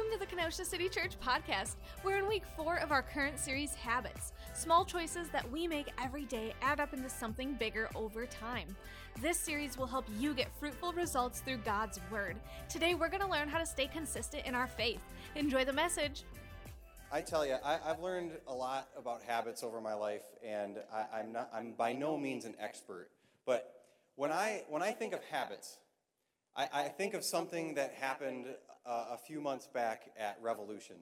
Welcome to the Kenosha City Church podcast. We're in week four of our current series, Habits. Small choices that we make every day add up into something bigger over time. This series will help you get fruitful results through God's Word. Today, we're going to learn how to stay consistent in our faith. Enjoy the message. I tell you, I, have learned a lot about habits over my life, and I, I'm not. I'm by no means an expert, but when I when I think of habits, I, I think of something that happened uh, a few months back at Revolution.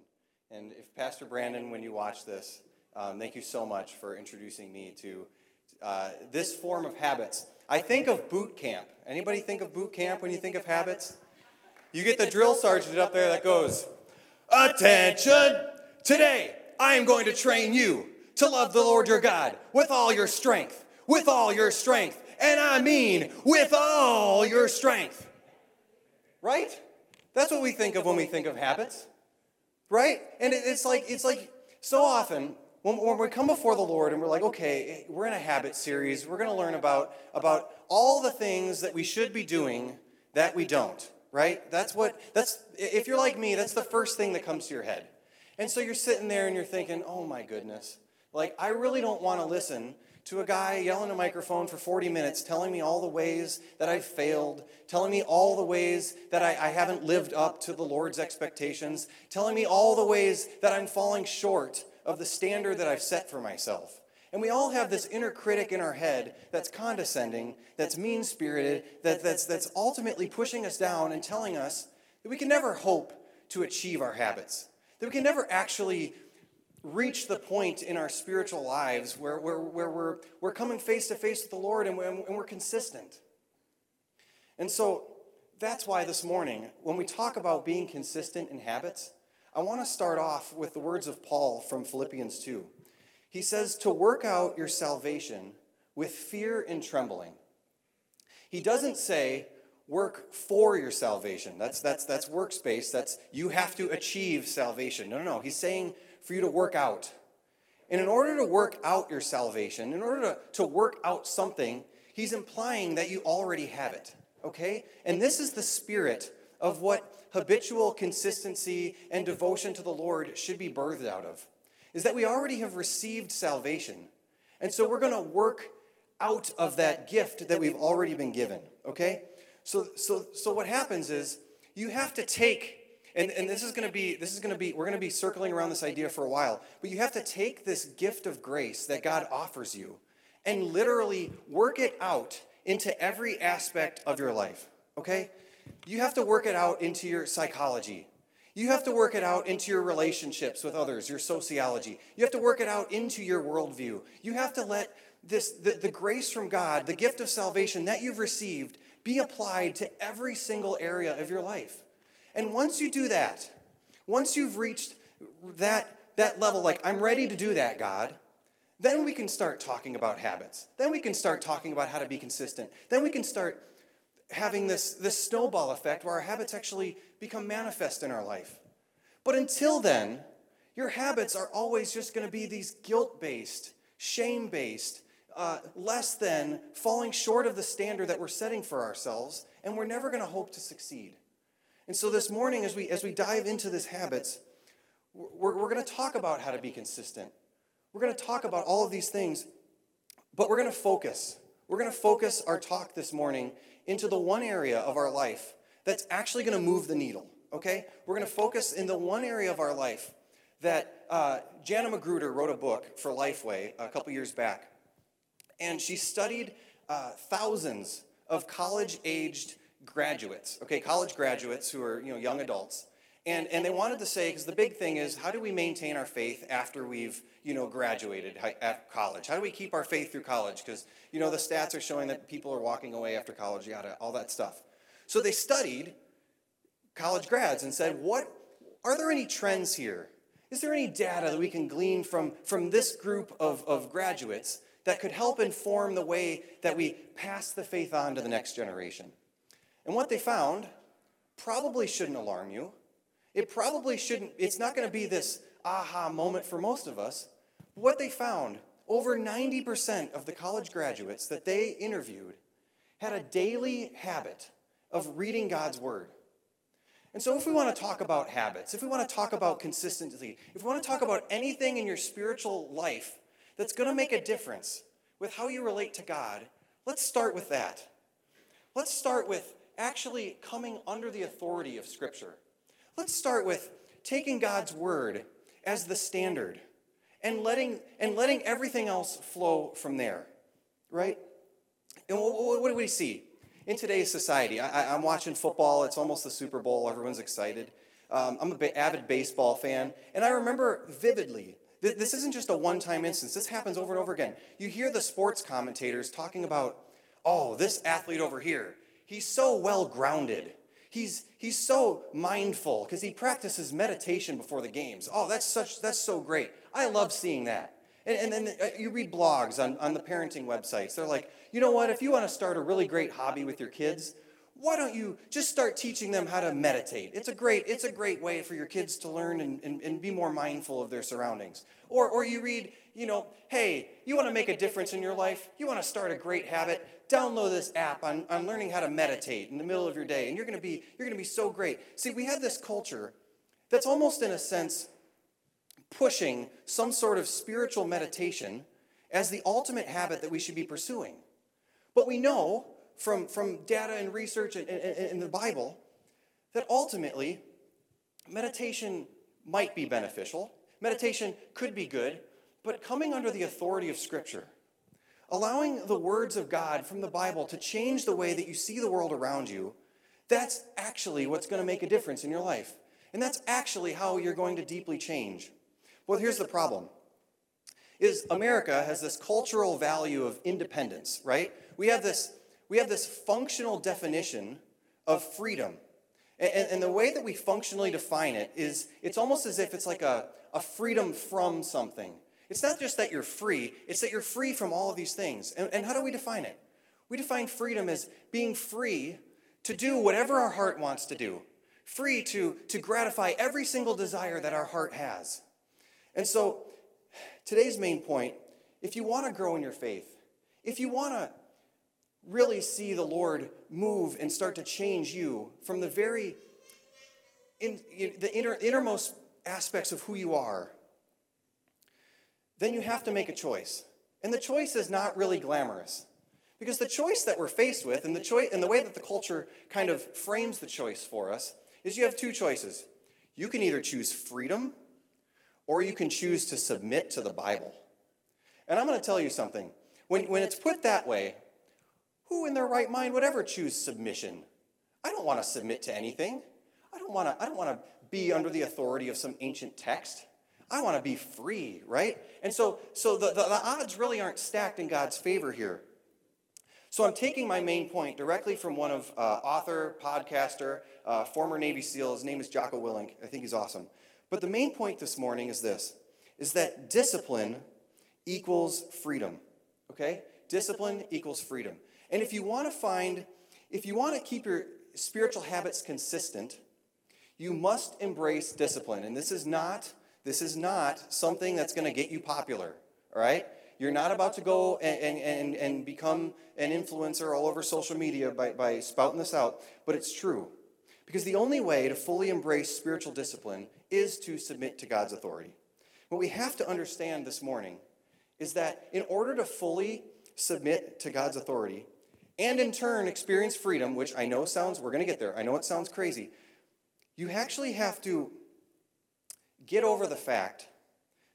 And if Pastor Brandon, when you watch this, um, thank you so much for introducing me to uh, this form of habits. I think of boot camp. Anybody think of boot camp when you think of habits? You get the drill sergeant up there that goes, Attention! Today, I am going to train you to love the Lord your God with all your strength, with all your strength, and I mean with all your strength. Right? That's what we think of when we think of habits, right? And it's like it's like so often when, when we come before the Lord and we're like, okay, we're in a habit series. We're going to learn about about all the things that we should be doing that we don't. Right? That's what. That's if you're like me, that's the first thing that comes to your head. And so you're sitting there and you're thinking, oh my goodness, like I really don't want to listen to a guy yelling a microphone for 40 minutes, telling me all the ways that I've failed, telling me all the ways that I, I, haven't lived up to the Lord's expectations, telling me all the ways that I'm falling short of the standard that I've set for myself. And we all have this inner critic in our head that's condescending, that's mean spirited, that, that's, that's ultimately pushing us down and telling us that we can never hope to achieve our habits, that we can never actually reach the point in our spiritual lives where, where, where we're, we're coming face to face with the Lord and we're, and we're consistent. And so that's why this morning, when we talk about being consistent in habits, I want to start off with the words of Paul from Philippians 2. He says, To work out your salvation with fear and trembling. He doesn't say, work for your salvation. That's, that's, that's works-based. That's you have to achieve salvation. No, no, no. He's saying for you to work out. And in order to work out your salvation, in order to, to work out something, he's implying that you already have it, okay? And this is the spirit of what habitual consistency and devotion to the Lord should be birthed out of, is that we already have received salvation. And so we're going to work out of that gift that we've already been given, okay? So, so, so what happens is you have to take and, and this is going to be this is going to be we're going to be circling around this idea for a while but you have to take this gift of grace that god offers you and literally work it out into every aspect of your life okay? You have to work it out into your psychology. You have to work it out into your relationships with others your sociology. You have to work it out into your worldview. You have to let this the, the grace from god the gift of salvation that you've received be applied to every single area of your life and once you do that, once you've reached that, that level, like, I'm ready to do that, God, then we can start talking about habits. Then we can start talking about how to be consistent. Then we can start having this, this snowball effect where our habits actually become manifest in our life. But until then, your habits are always just going to be these guilt based, shame based, uh, less than, falling short of the standard that we're setting for ourselves, and we're never going to hope to succeed. And so this morning, as we, as we dive into this habits, we're, we're going to talk about how to be consistent. We're going to talk about all of these things, but we're going to focus. We're going to focus our talk this morning into the one area of our life that's actually going to move the needle, okay? We're going to focus in the one area of our life that uh, Jana Magruder wrote a book for Lifeway a couple years back. And she studied uh, thousands of college aged graduates, okay, college graduates who are you know young adults, and and they wanted to say because the big thing is how do we maintain our faith after we've you know graduated at college? How do we keep our faith through college? Because you know the stats are showing that people are walking away after college, yada, all that stuff. So they studied college grads and said, what are there any trends here? Is there any data that we can glean from, from this group of, of graduates that could help inform the way that we pass the faith on to the next generation? And what they found probably shouldn't alarm you. It probably shouldn't, it's not going to be this aha moment for most of us. What they found over 90% of the college graduates that they interviewed had a daily habit of reading God's Word. And so, if we want to talk about habits, if we want to talk about consistency, if we want to talk about anything in your spiritual life that's going to make a difference with how you relate to God, let's start with that. Let's start with actually coming under the authority of Scripture. Let's start with taking God's word as the standard and letting, and letting everything else flow from there, right? And what, what do we see in today's society? I, am watching football. It's almost the Super Bowl. Everyone's excited. Um, I'm an avid baseball fan, and I remember vividly. This isn't just a one-time instance. This happens over and over again. You hear the sports commentators talking about, "Oh, this athlete over here, he's so well grounded. He's, he's so mindful because he practices meditation before the games. Oh, that's such that's so great. I love seeing that. And, and then uh, you read blogs on, on the parenting websites. They're like, you know what, if you want to start a really great hobby with your kids, why don't you just start teaching them how to meditate? It's a great, it's a great way for your kids to learn and, and, and be more mindful of their surroundings. Or, or you read, you know, hey, you want to make a difference in your life? You want to start a great habit? Download this app on, on learning how to meditate in the middle of your day, and you're going to be you're going to be so great. See, we have this culture that's almost in a sense pushing some sort of spiritual meditation as the ultimate habit that we should be pursuing. But we know from, from data and research in, in, in the Bible that ultimately meditation might be beneficial, meditation could be good, but coming under the authority of Scripture, allowing the words of God from the Bible to change the way that you see the world around you, that's actually what's going to make a difference in your life. And that's actually how you're going to deeply change. Well, here's the problem. Is America has this cultural value of independence, right? We have this we have this functional definition of freedom. And, and, the way that we functionally define it is it's almost as if it's like a, a freedom from something. It's not just that you're free, it's that you're free from all of these things. And, and how do we define it? We define freedom as being free to do whatever our heart wants to do, free to, to gratify every single desire that our heart has. And so, today's main point if you want to grow in your faith, if you want to really see the Lord move and start to change you from the very in, in the inner, innermost aspects of who you are, then you have to make a choice. And the choice is not really glamorous. Because the choice that we're faced with, and the, choice, and the way that the culture kind of frames the choice for us, is you have two choices. You can either choose freedom, or you can choose to submit to the Bible. And I'm going to tell you something. When, when it's put that way, who in their right mind would ever choose submission? I don't want to submit to anything. I don't want to, I don't want to be under the authority of some ancient text. I want to be free, right? And so, so the, the, the odds really aren't stacked in God's favor here. So I'm taking my main point directly from one of uh, author, podcaster, uh, former Navy SEAL. His name is Jocko Willink. I think he's awesome. But the main point this morning is this: is that discipline equals freedom. Okay, discipline equals freedom. And if you want to find, if you want to keep your spiritual habits consistent, you must embrace discipline. And this is not this is not something that's going to get you popular, all right? You're not about to go and, and, and become an influencer all over social media by, by spouting this out, but it's true. Because the only way to fully embrace spiritual discipline is to submit to God's authority. What we have to understand this morning is that in order to fully submit to God's authority, and in turn experience freedom, which I know sounds, we're going to get there, I know it sounds crazy. You actually have to get over the fact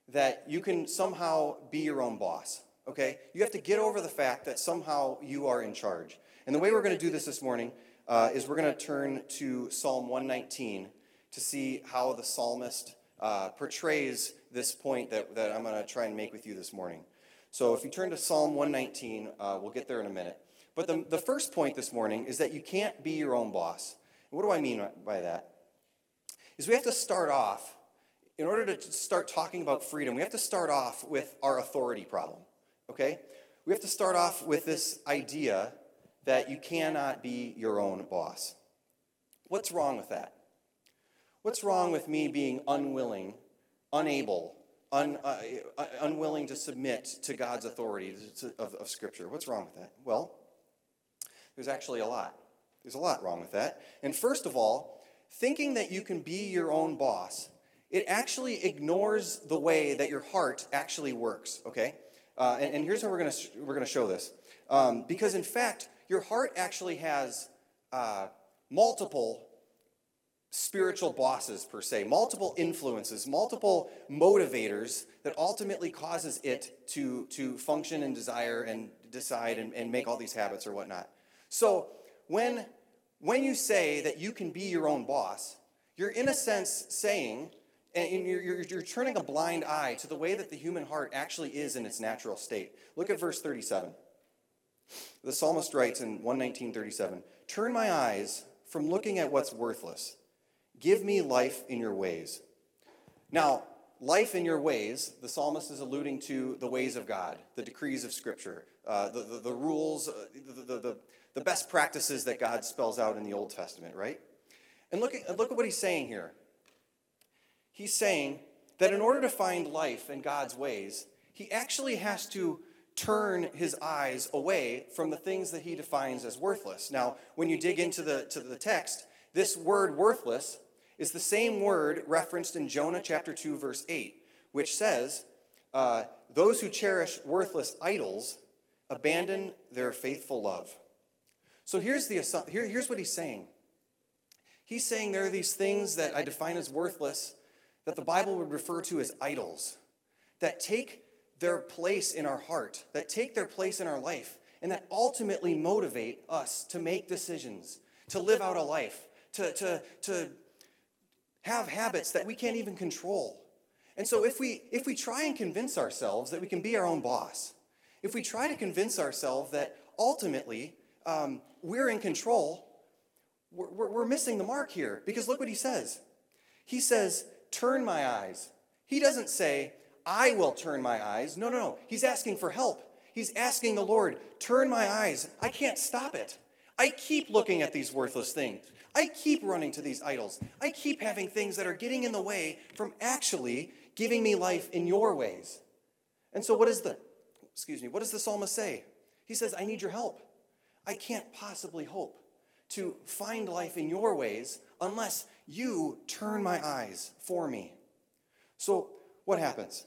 that you can somehow be your own boss, okay? You have to get over the fact that somehow you are in charge. And the way we're going to do this this morning uh, is we're going to turn to Psalm 119 to see how the psalmist uh, portrays this point that, that I'm going to try and make with you this morning. So if you turn to Psalm 119, uh, we'll get there in a minute. But the, the first point this morning is that you can't be your own boss. What do I mean by that? Is we have to start off, in order to start talking about freedom, we have to start off with our authority problem, okay? We have to start off with this idea that you cannot be your own boss. What's wrong with that? What's wrong with me being unwilling, unable, un, uh, uh unwilling to submit to God's authority of, of Scripture? What's wrong with that? Well, there's actually a lot. There's a lot wrong with that. And first of all, thinking that you can be your own boss, it actually ignores the way that your heart actually works, okay? Uh, and, and, here's how we're going to we're going to show this. Um, because in fact, your heart actually has uh, multiple spiritual bosses per se multiple influences multiple motivators that ultimately causes it to to function and desire and decide and, and make all these habits or whatnot so when when you say that you can be your own boss you're in a sense saying and you're, you're, you're turning a blind eye to the way that the human heart actually is in its natural state look at verse 37 the psalmist writes in 11937 turn my eyes from looking at what's worthless Give me life in your ways. Now, life in your ways, the psalmist is alluding to the ways of God, the decrees of Scripture, uh, the, the, the, rules, uh, the, the, the best practices that God spells out in the Old Testament, right? And look at, look at what he's saying here. He's saying that in order to find life in God's ways, he actually has to turn his eyes away from the things that he defines as worthless. Now, when you dig into the, to the text, this word worthless is the same word referenced in Jonah chapter 2, verse 8, which says, uh, Those who cherish worthless idols abandon their faithful love. So here's, the, here, here's what he's saying. He's saying there are these things that I define as worthless that the Bible would refer to as idols, that take their place in our heart, that take their place in our life, and that ultimately motivate us to make decisions, to live out a life, to, to, to have habits that we can't even control. And so if we if we try and convince ourselves that we can be our own boss, if we try to convince ourselves that ultimately um, we're in control, we're, we're, we're missing the mark here. Because look what he says. He says, "Turn my eyes." He doesn't say, "I will turn my eyes." No, no, no. He's asking for help. He's asking the Lord, "Turn my eyes." I can't stop it. I keep looking at these worthless things. I keep running to these idols. I keep having things that are getting in the way from actually giving me life in your ways. And so, what is the, excuse me, what does the psalmist say? He says, I need your help. I can't possibly hope to find life in your ways unless you turn my eyes for me. So, what happens?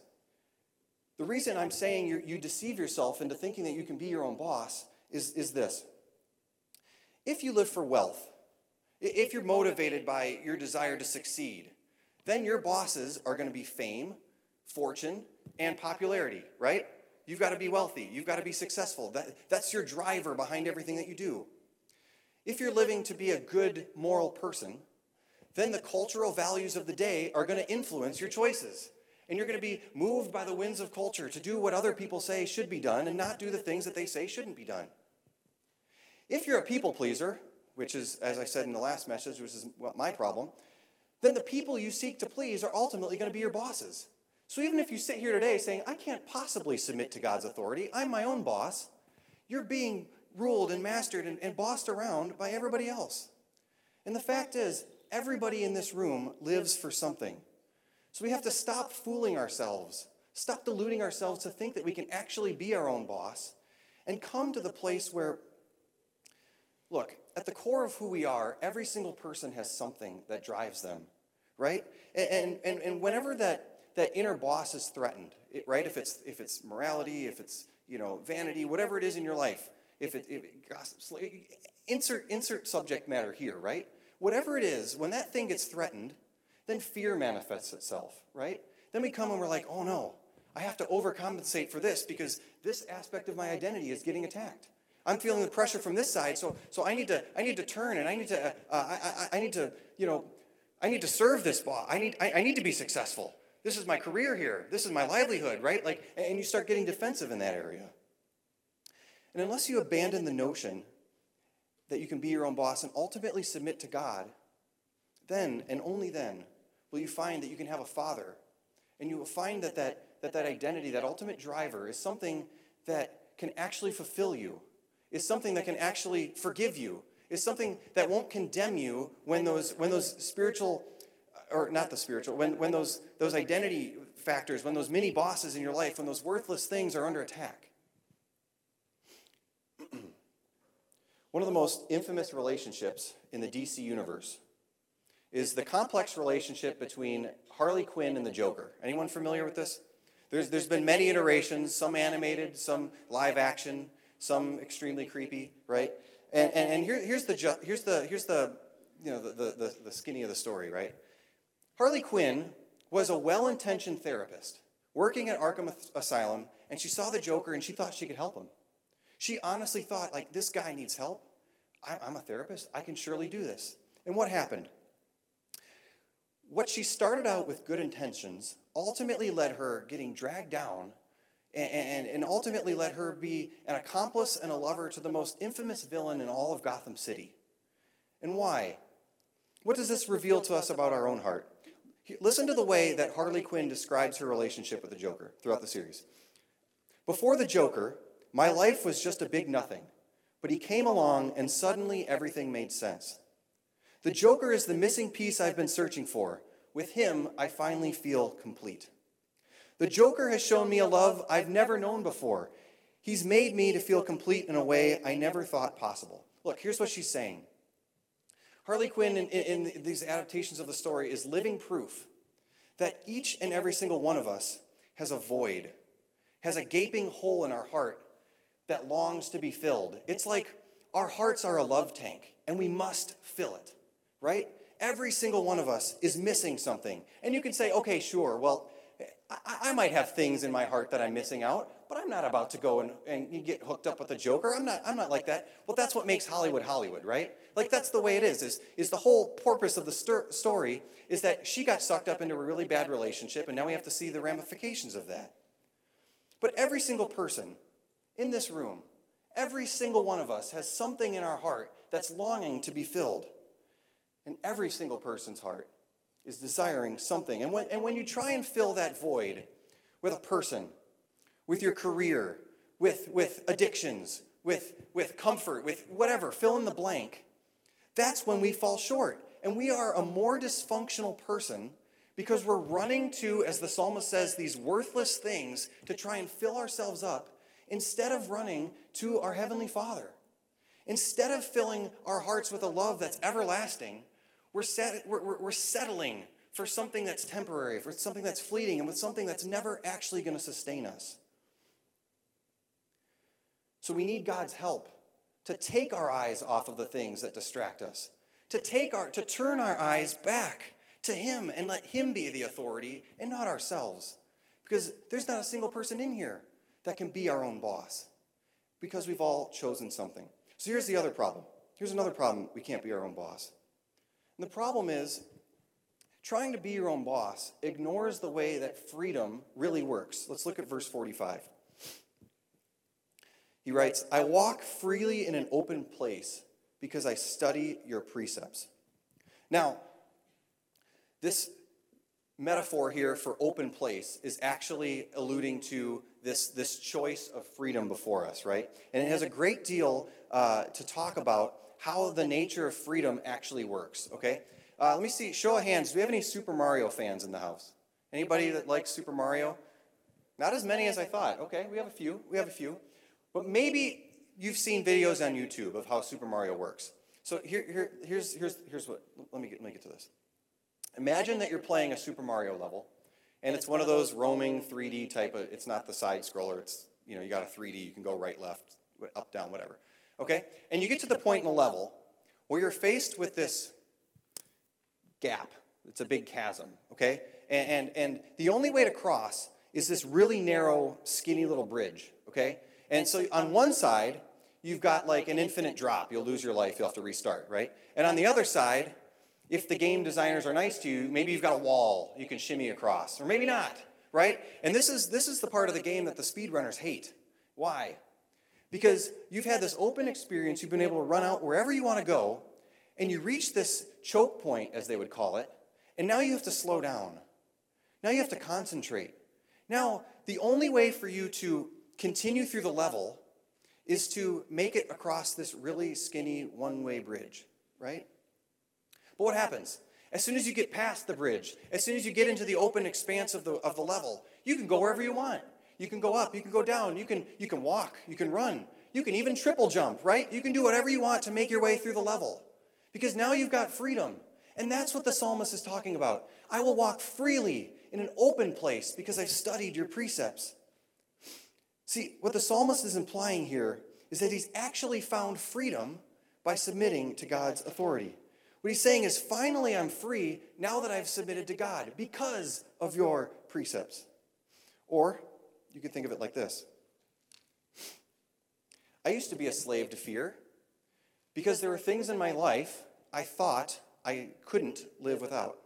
The reason I'm saying you deceive yourself into thinking that you can be your own boss is, is this. If you live for wealth, if you're motivated by your desire to succeed, then your bosses are going to be fame, fortune, and popularity, right? You've got to be wealthy. You've got to be successful. That, that's your driver behind everything that you do. If you're living to be a good moral person, then the cultural values of the day are going to influence your choices. And you're going to be moved by the winds of culture to do what other people say should be done and not do the things that they say shouldn't be done. If you're a people pleaser, which is, as I said in the last message, which is my problem, then the people you seek to please are ultimately going to be your bosses. So even if you sit here today saying, I can't possibly submit to God's authority, I'm my own boss, you're being ruled and mastered and, and bossed around by everybody else. And the fact is, everybody in this room lives for something. So we have to stop fooling ourselves, stop deluding ourselves to think that we can actually be our own boss, and come to the place where, look, at the core of who we are, every single person has something that drives them, right? And, and, and whenever that, that inner boss is threatened, right? If it's, if it's morality, if it's, you know, vanity, whatever it is in your life, if it, if it gossips, insert, insert subject matter here, right? Whatever it is, when that thing gets threatened, then fear manifests itself, right? Then we come and we're like, oh no, I have to overcompensate for this because this aspect of my identity is getting attacked. I'm feeling the pressure from this side, so, so I, need to, I need to turn and I need to, uh, I, I, I, need to, you know, I need to serve this boss. I need, I, I need to be successful. This is my career here. This is my livelihood, right? Like, and you start getting defensive in that area. And unless you abandon the notion that you can be your own boss and ultimately submit to God, then and only then will you find that you can have a father. And you will find that that, that, that identity, that ultimate driver, is something that can actually fulfill you is something that can actually forgive you, is something that won't condemn you when those, when those spiritual, or not the spiritual, when, when those, those identity factors, when those mini bosses in your life, when those worthless things are under attack. One of the most infamous relationships in the DC universe is the complex relationship between Harley Quinn and the Joker. Anyone familiar with this? There's, there's been many iterations, some animated, some live action, some extremely creepy, right? And, and, and here, here's, the, here's, the, here's the, you know, the, the, the skinny of the story, right? Harley Quinn was a well intentioned therapist working at Arkham Asylum, and she saw the Joker and she thought she could help him. She honestly thought, like, this guy needs help. I'm a therapist. I can surely do this. And what happened? What she started out with good intentions ultimately led her getting dragged down and, and, and, ultimately led her be an accomplice and a lover to the most infamous villain in all of Gotham City. And why? What does this reveal to us about our own heart? Listen to the way that Harley Quinn describes her relationship with the Joker throughout the series. Before the Joker, my life was just a big nothing, but he came along and suddenly everything made sense. The Joker is the missing piece I've been searching for. With him, I finally feel complete. The Joker has shown me a love I've never known before. He's made me to feel complete in a way I never thought possible. Look, here's what she's saying Harley Quinn, in, in, these adaptations of the story, is living proof that each and every single one of us has a void, has a gaping hole in our heart that longs to be filled. It's like our hearts are a love tank, and we must fill it, right? Every single one of us is missing something. And you can say, okay, sure, well, I, I might have things in my heart that I'm missing out, but I'm not about to go and, and get hooked up with the Joker. I'm not, I'm not like that. Well, that's what makes Hollywood Hollywood, right? Like that's the way it is, is, is the whole purpose of the story is that she got sucked up into a really bad relationship, and now we have to see the ramifications of that. But every single person in this room, every single one of us has something in our heart that's longing to be filled. And every single person's heart is desiring something. And when, and when you try and fill that void with a person, with your career, with, with addictions, with, with comfort, with whatever, fill in the blank, that's when we fall short. And we are a more dysfunctional person because we're running to, as the psalmist says, these worthless things to try and fill ourselves up instead of running to our Heavenly Father. Instead of filling our hearts with a love that's everlasting, we're, set, we're, we're, settling for something that's temporary, for something that's fleeting, and with something that's never actually going to sustain us. So we need God's help to take our eyes off of the things that distract us, to take our to turn our eyes back to him and let him be the authority and not ourselves. Because there's not a single person in here that can be our own boss. Because we've all chosen something. So here's the other problem. Here's another problem we can't be our own boss. And the problem is trying to be your own boss ignores the way that freedom really works. Let's look at verse 45. He writes, I walk freely in an open place because I study your precepts. Now, this metaphor here for open place is actually alluding to this, this choice of freedom before us, right? And it has a great deal uh, to talk about how the nature of freedom actually works, okay? Uh, let me see, show of hands. Do we have any Super Mario fans in the house? Anybody that likes Super Mario? Not as many as I thought. Okay, we have a few. We have a few. But maybe you've seen videos on YouTube of how Super Mario works. So here, here, here's, here's, here's what, let me, get, let me get to this. Imagine that you're playing a Super Mario level, and it's one of those roaming 3D type of, it's not the side scroller, it's, you know, you got a 3D, you can go right, left, up, down, whatever. Okay? And you get to the point in the level where you're faced with this gap. It's a big chasm, okay? And, and, and the only way to cross is this really narrow, skinny little bridge, okay? And so on one side, you've got like an infinite drop. You'll lose your life, you'll have to restart, right? And on the other side, if the game designers are nice to you, maybe you've got a wall you can shimmy across, or maybe not, right? And this is this is the part of the game that the speedrunners hate. Why? Because you've had this open experience, you've been able to run out wherever you want to go, and you reach this choke point, as they would call it, and now you have to slow down. Now you have to concentrate. Now, the only way for you to continue through the level is to make it across this really skinny one way bridge, right? But what happens? As soon as you get past the bridge, as soon as you get into the open expanse of the, of the level, you can go wherever you want. You can go up, you can go down, you can, you can walk, you can run, you can even triple jump, right? You can do whatever you want to make your way through the level. Because now you've got freedom. And that's what the psalmist is talking about. I will walk freely in an open place because I've studied your precepts. See, what the psalmist is implying here is that he's actually found freedom by submitting to God's authority. What he's saying is, finally, I'm free now that I've submitted to God because of your precepts. Or you could think of it like this I used to be a slave to fear because there were things in my life I thought I couldn't live without.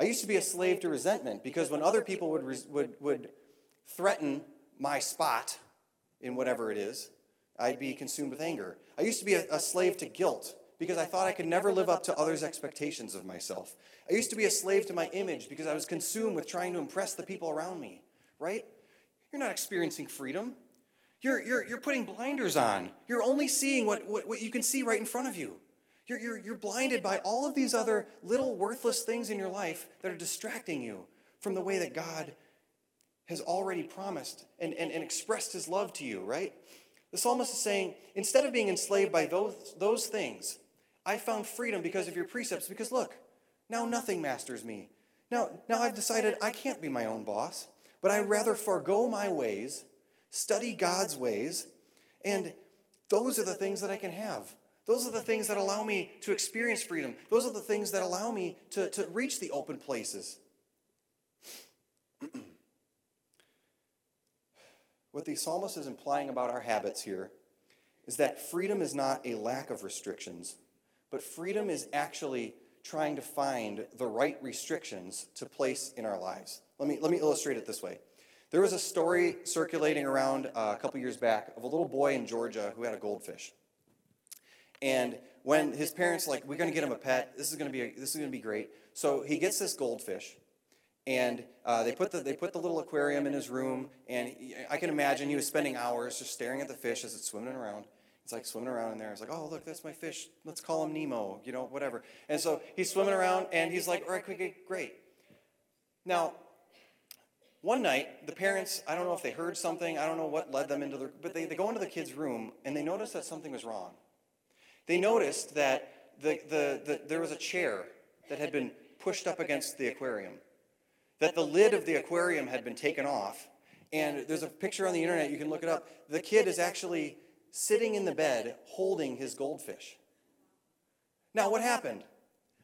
I used to be a slave to resentment because when other people would, would, would threaten my spot in whatever it is, I'd be consumed with anger. I used to be a, a, slave to guilt because I thought I could never live up to others' expectations of myself. I used to be a slave to my image because I was consumed with trying to impress the people around me, right? You're not experiencing freedom. You're, you're, you're putting blinders on. You're only seeing what, what, what you can see right in front of you. You're, you're, you're blinded by all of these other little worthless things in your life that are distracting you from the way that God has already promised and, and, and expressed his love to you, right? The psalmist is saying, instead of being enslaved by those, those things, I found freedom because of your precepts. Because look, now nothing masters me. Now, now I've decided I can't be my own boss, but I'd rather forego my ways, study God's ways, and those are the things that I can have. Those are the things that allow me to experience freedom. Those are the things that allow me to, to reach the open places. what the psalmist is implying about our habits here is that freedom is not a lack of restrictions, but freedom is actually trying to find the right restrictions to place in our lives. Let me, let me illustrate it this way. There was a story circulating around uh, a couple years back of a little boy in Georgia who had a goldfish. And when his parents like, we're going to get him a pet. This is going to be a, this is going to be great. So he gets this goldfish, and uh, they put the they put the little aquarium in his room, and he, I can imagine he was spending hours just staring at the fish as it's swimming around. It's like swimming around in there. It's like, oh look, that's my fish. Let's call him Nemo. You know, whatever. And so he's swimming around, and he's like, all right, quick, great. Now, one night, the parents, I don't know if they heard something, I don't know what led them into the, but they, they go into the kid's room and they notice that something was wrong they noticed that the, the, the, there was a chair that had been pushed up against the aquarium, that the lid of the aquarium had been taken off. And there's a picture on the internet, you can look it up. The kid is actually sitting in the bed holding his goldfish. Now, what happened?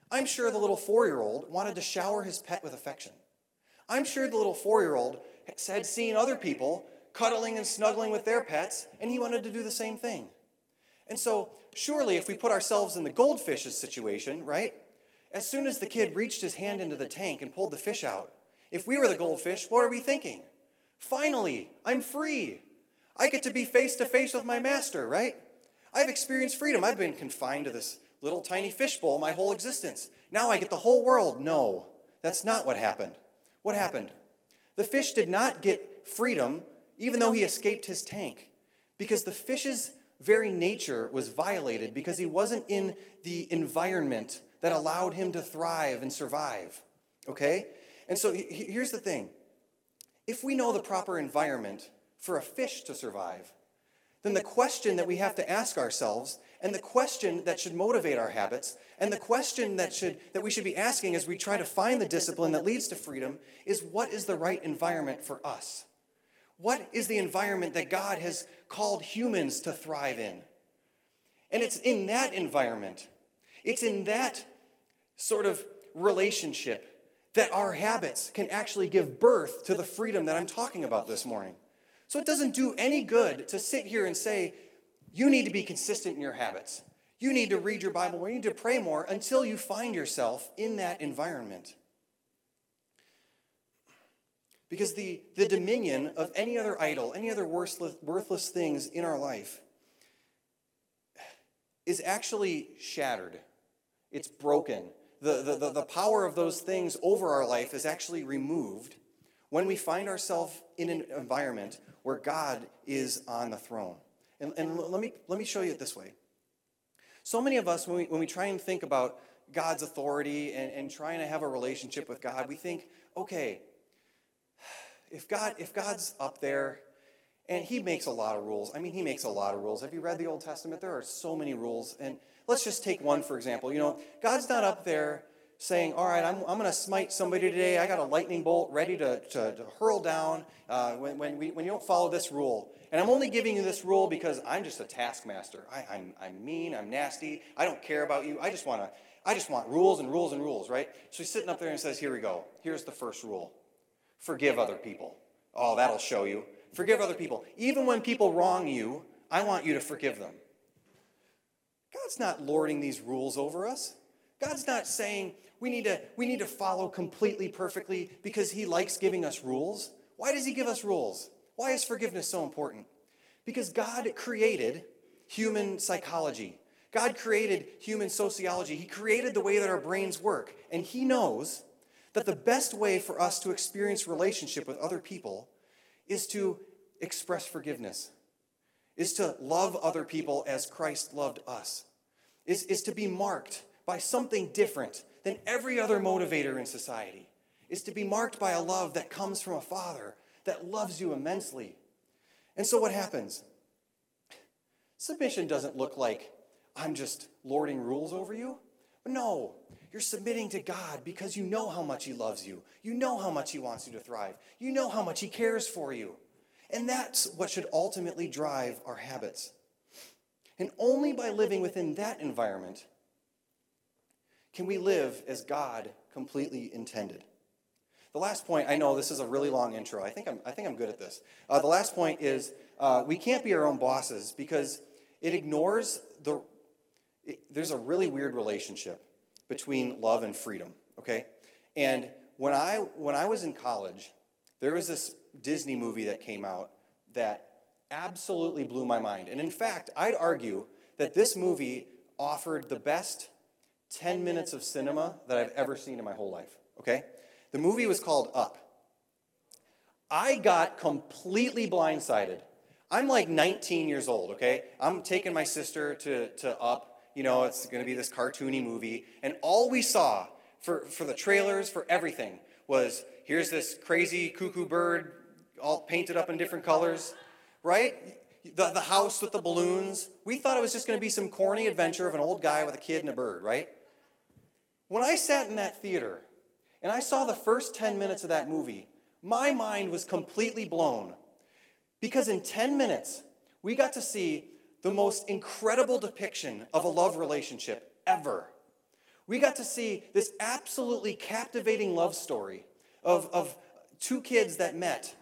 I'm sure the little four year old wanted to shower his pet with affection. I'm sure the little four year old had seen other people cuddling and snuggling with their pets, and he wanted to do the same thing. And so, surely, if we put ourselves in the goldfish's situation, right? As soon as the kid reached his hand into the tank and pulled the fish out, if we were the goldfish, what are we thinking? Finally, I'm free. I get to be face to face with my master, right? I've experienced freedom. I've been confined to this little tiny fishbowl my whole existence. Now I get the whole world. No, that's not what happened. What happened? The fish did not get freedom even though he escaped his tank because the fish's very nature was violated because he wasn't in the environment that allowed him to thrive and survive. Okay? And so here's the thing if we know the proper environment for a fish to survive, then the question that we have to ask ourselves and the question that should motivate our habits and the question that should that we should be asking as we try to find the discipline that leads to freedom is what is the right environment for us what is the environment that God has called humans to thrive in? And it's in that environment, it's in that sort of relationship that our habits can actually give birth to the freedom that I'm talking about this morning. So it doesn't do any good to sit here and say, you need to be consistent in your habits. You need to read your Bible more. You need to pray more until you find yourself in that environment. Because the, the dominion of any other idol, any other worthless, worthless things in our life, is actually shattered. It's broken. The, the, the, the power of those things over our life is actually removed when we find ourselves in an environment where God is on the throne. And, and let, me, let me show you it this way. So many of us, when we, when we try and think about God's authority and, and trying to have a relationship with God, we think, okay, if God if God's up there And he makes a lot of rules. I mean, he makes a lot of rules. Have you read the Old Testament? There are so many rules. And let's just take one, for example. You know, God's not up there saying, All right, I'm, I'm going to smite somebody today. I got a lightning bolt ready to, to, to hurl down uh, when, when, we, when you don't follow this rule. And I'm only giving you this rule because I'm just a taskmaster. I, I'm, I'm mean, I'm nasty, I don't care about you. I just want to. I just want rules and rules and rules, right? So he's sitting up there and says, Here we go. Here's the first rule forgive other people. Oh, that'll show you. Forgive other people. Even when people wrong you, I want you to forgive them. God's not lording these rules over us. God's not saying we need to, we need to follow completely perfectly because He likes giving us rules. Why does He give us rules? Why is forgiveness so important? Because God created human psychology. God created human sociology. He created the way that our brains work. And He knows that the best way for us to experience relationship with other people is to express forgiveness, is to love other people as Christ loved us, is, is to be marked by something different than every other motivator in society, is to be marked by a love that comes from a father that loves you immensely. And so what happens? Submission doesn't look like I'm just lording rules over you. No, you're submitting to God because you know how much He loves you. You know how much He wants you to thrive. You know how much He cares for you. And that's what should ultimately drive our habits. And only by living within that environment can we live as God completely intended. The last point, I know this is a really long intro. I think I'm, I think I'm good at this. Uh, the last point is uh, we can't be our own bosses because it ignores the. It, there's a really weird relationship between love and freedom, okay? And when I, when I was in college, there was this Disney movie that came out that absolutely blew my mind. And in fact, I'd argue that this movie offered the best 10 minutes of cinema that I've ever seen in my whole life, okay? The movie was called Up. I got completely blindsided. I'm like 19 years old, okay? I'm taking my sister to, to Up. You know, it's going to be this cartoony movie. And all we saw for, for the trailers, for everything, was here's this crazy cuckoo bird all painted up in different colors, right? The, the house with the balloons. We thought it was just going to be some corny adventure of an old guy with a kid and a bird, right? When I sat in that theater and I saw the first 10 minutes of that movie, my mind was completely blown. Because in 10 minutes, we got to see the most incredible depiction of a love relationship ever. We got to see this absolutely captivating love story of, of two kids that met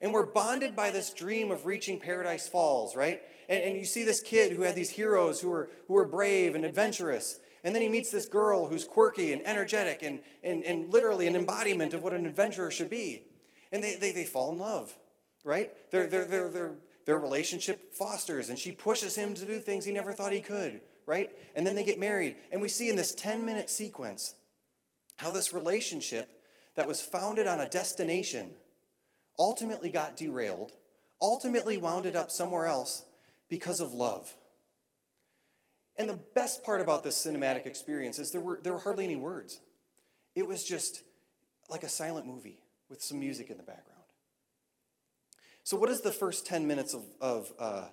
and were bonded by this dream of reaching Paradise Falls, right? And, and you see this kid who had these heroes who were, who were brave and adventurous. And then he meets this girl who's quirky and energetic and, and, and literally an embodiment of what an adventurer should be. And they, they, they fall in love, right? Their, their, their, their, their relationship fosters, and she pushes him to do things he never thought he could, right? And then they get married. And we see in this 10 minute sequence how this relationship that was founded on a destination ultimately got derailed, ultimately wounded up somewhere else because of love. And the best part about this cinematic experience is there were, there were hardly any words. It was just like a silent movie with some music in the background. So, what does the first 10 minutes of, of, uh,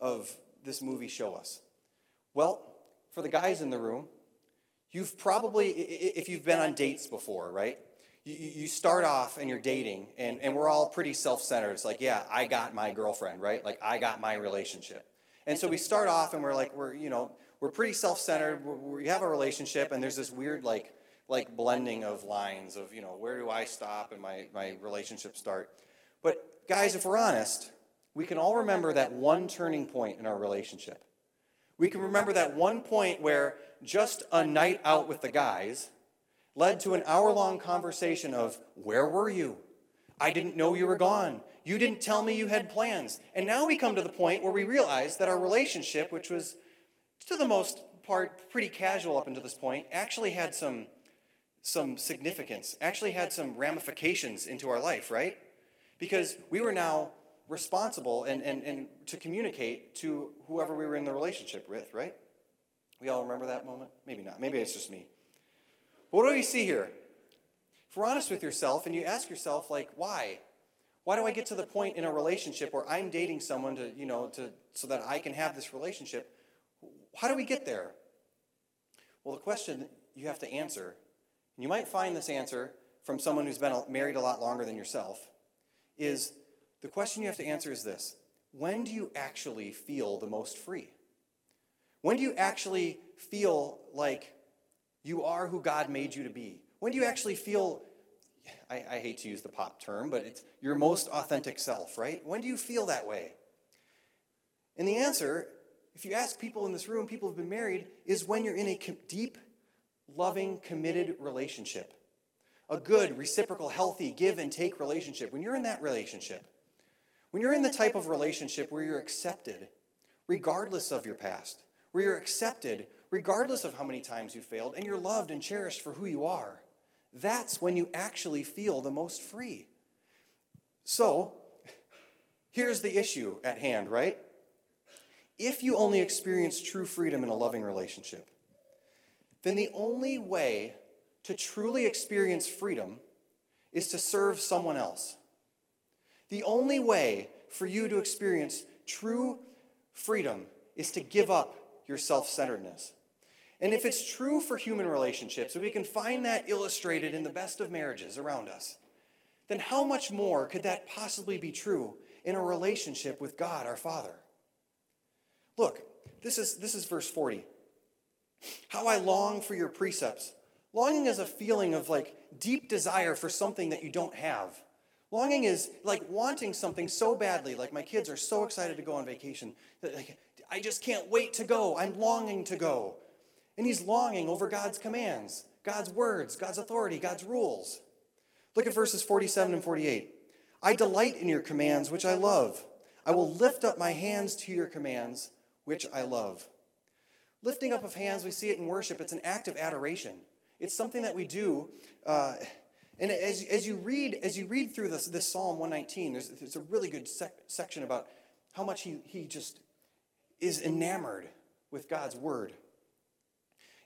of this movie show us? Well, for the guys in the room, you've probably, if you've been on dates before, right? You, you start off and you're dating, and, and we're all pretty self centered. It's like, yeah, I got my girlfriend, right? Like, I got my relationship. And so we start off and we're like, we're, you know, we're pretty self-centered. We have a relationship, and there's this weird like like blending of lines of you know where do I stop and my my relationship start. But guys, if we're honest, we can all remember that one turning point in our relationship. We can remember that one point where just a night out with the guys led to an hour long conversation of where were you? I didn't know you were gone. You didn't tell me you had plans. And now we come to the point where we realize that our relationship, which was to the most part, pretty casual up until this point, actually had some, some significance, actually had some ramifications into our life, right? Because we were now responsible and, and, and to communicate to whoever we were in the relationship with, right? We all remember that moment? Maybe not. Maybe it's just me. But what do we see here? If we're honest with yourself and you ask yourself, like, why? Why do I get to the point in a relationship where I'm dating someone to, you know, to, so that I can have this relationship? How do we get there? Well, the question you have to answer, and you might find this answer from someone who's been married a lot longer than yourself, is the question you have to answer is this When do you actually feel the most free? When do you actually feel like you are who God made you to be? When do you actually feel I, I hate to use the pop term, but it's your most authentic self, right? When do you feel that way? And the answer, if you ask people in this room, people who've been married, is when you're in a deep, loving, committed relationship. A good, reciprocal, healthy, give and take relationship. When you're in that relationship, when you're in the type of relationship where you're accepted, regardless of your past, where you're accepted, regardless of how many times you failed, and you're loved and cherished for who you are, that's when you actually feel the most free. So, here's the issue at hand, right? If you only experience true freedom in a loving relationship, then the only way to truly experience freedom is to serve someone else. The only way for you to experience true freedom is to give up your self centeredness. And if it's true for human relationships, we can find that illustrated in the best of marriages around us, then how much more could that possibly be true in a relationship with God our Father? Look, this is, this is verse 40. How I long for your precepts. Longing is a feeling of like deep desire for something that you don't have. Longing is like wanting something so badly, like my kids are so excited to go on vacation like, I just can't wait to go. I'm longing to go. And he's longing over God's commands, God's words, God's authority, God's rules. Look at verses 47 and 48. I delight in your commands, which I love. I will lift up my hands to your commands, which I love. Lifting up of hands, we see it in worship. It's an act of adoration. It's something that we do. Uh, and as, as, you read, as you read through this, this Psalm 119, there's, there's a really good sec- section about how much he, he just is enamored with God's word.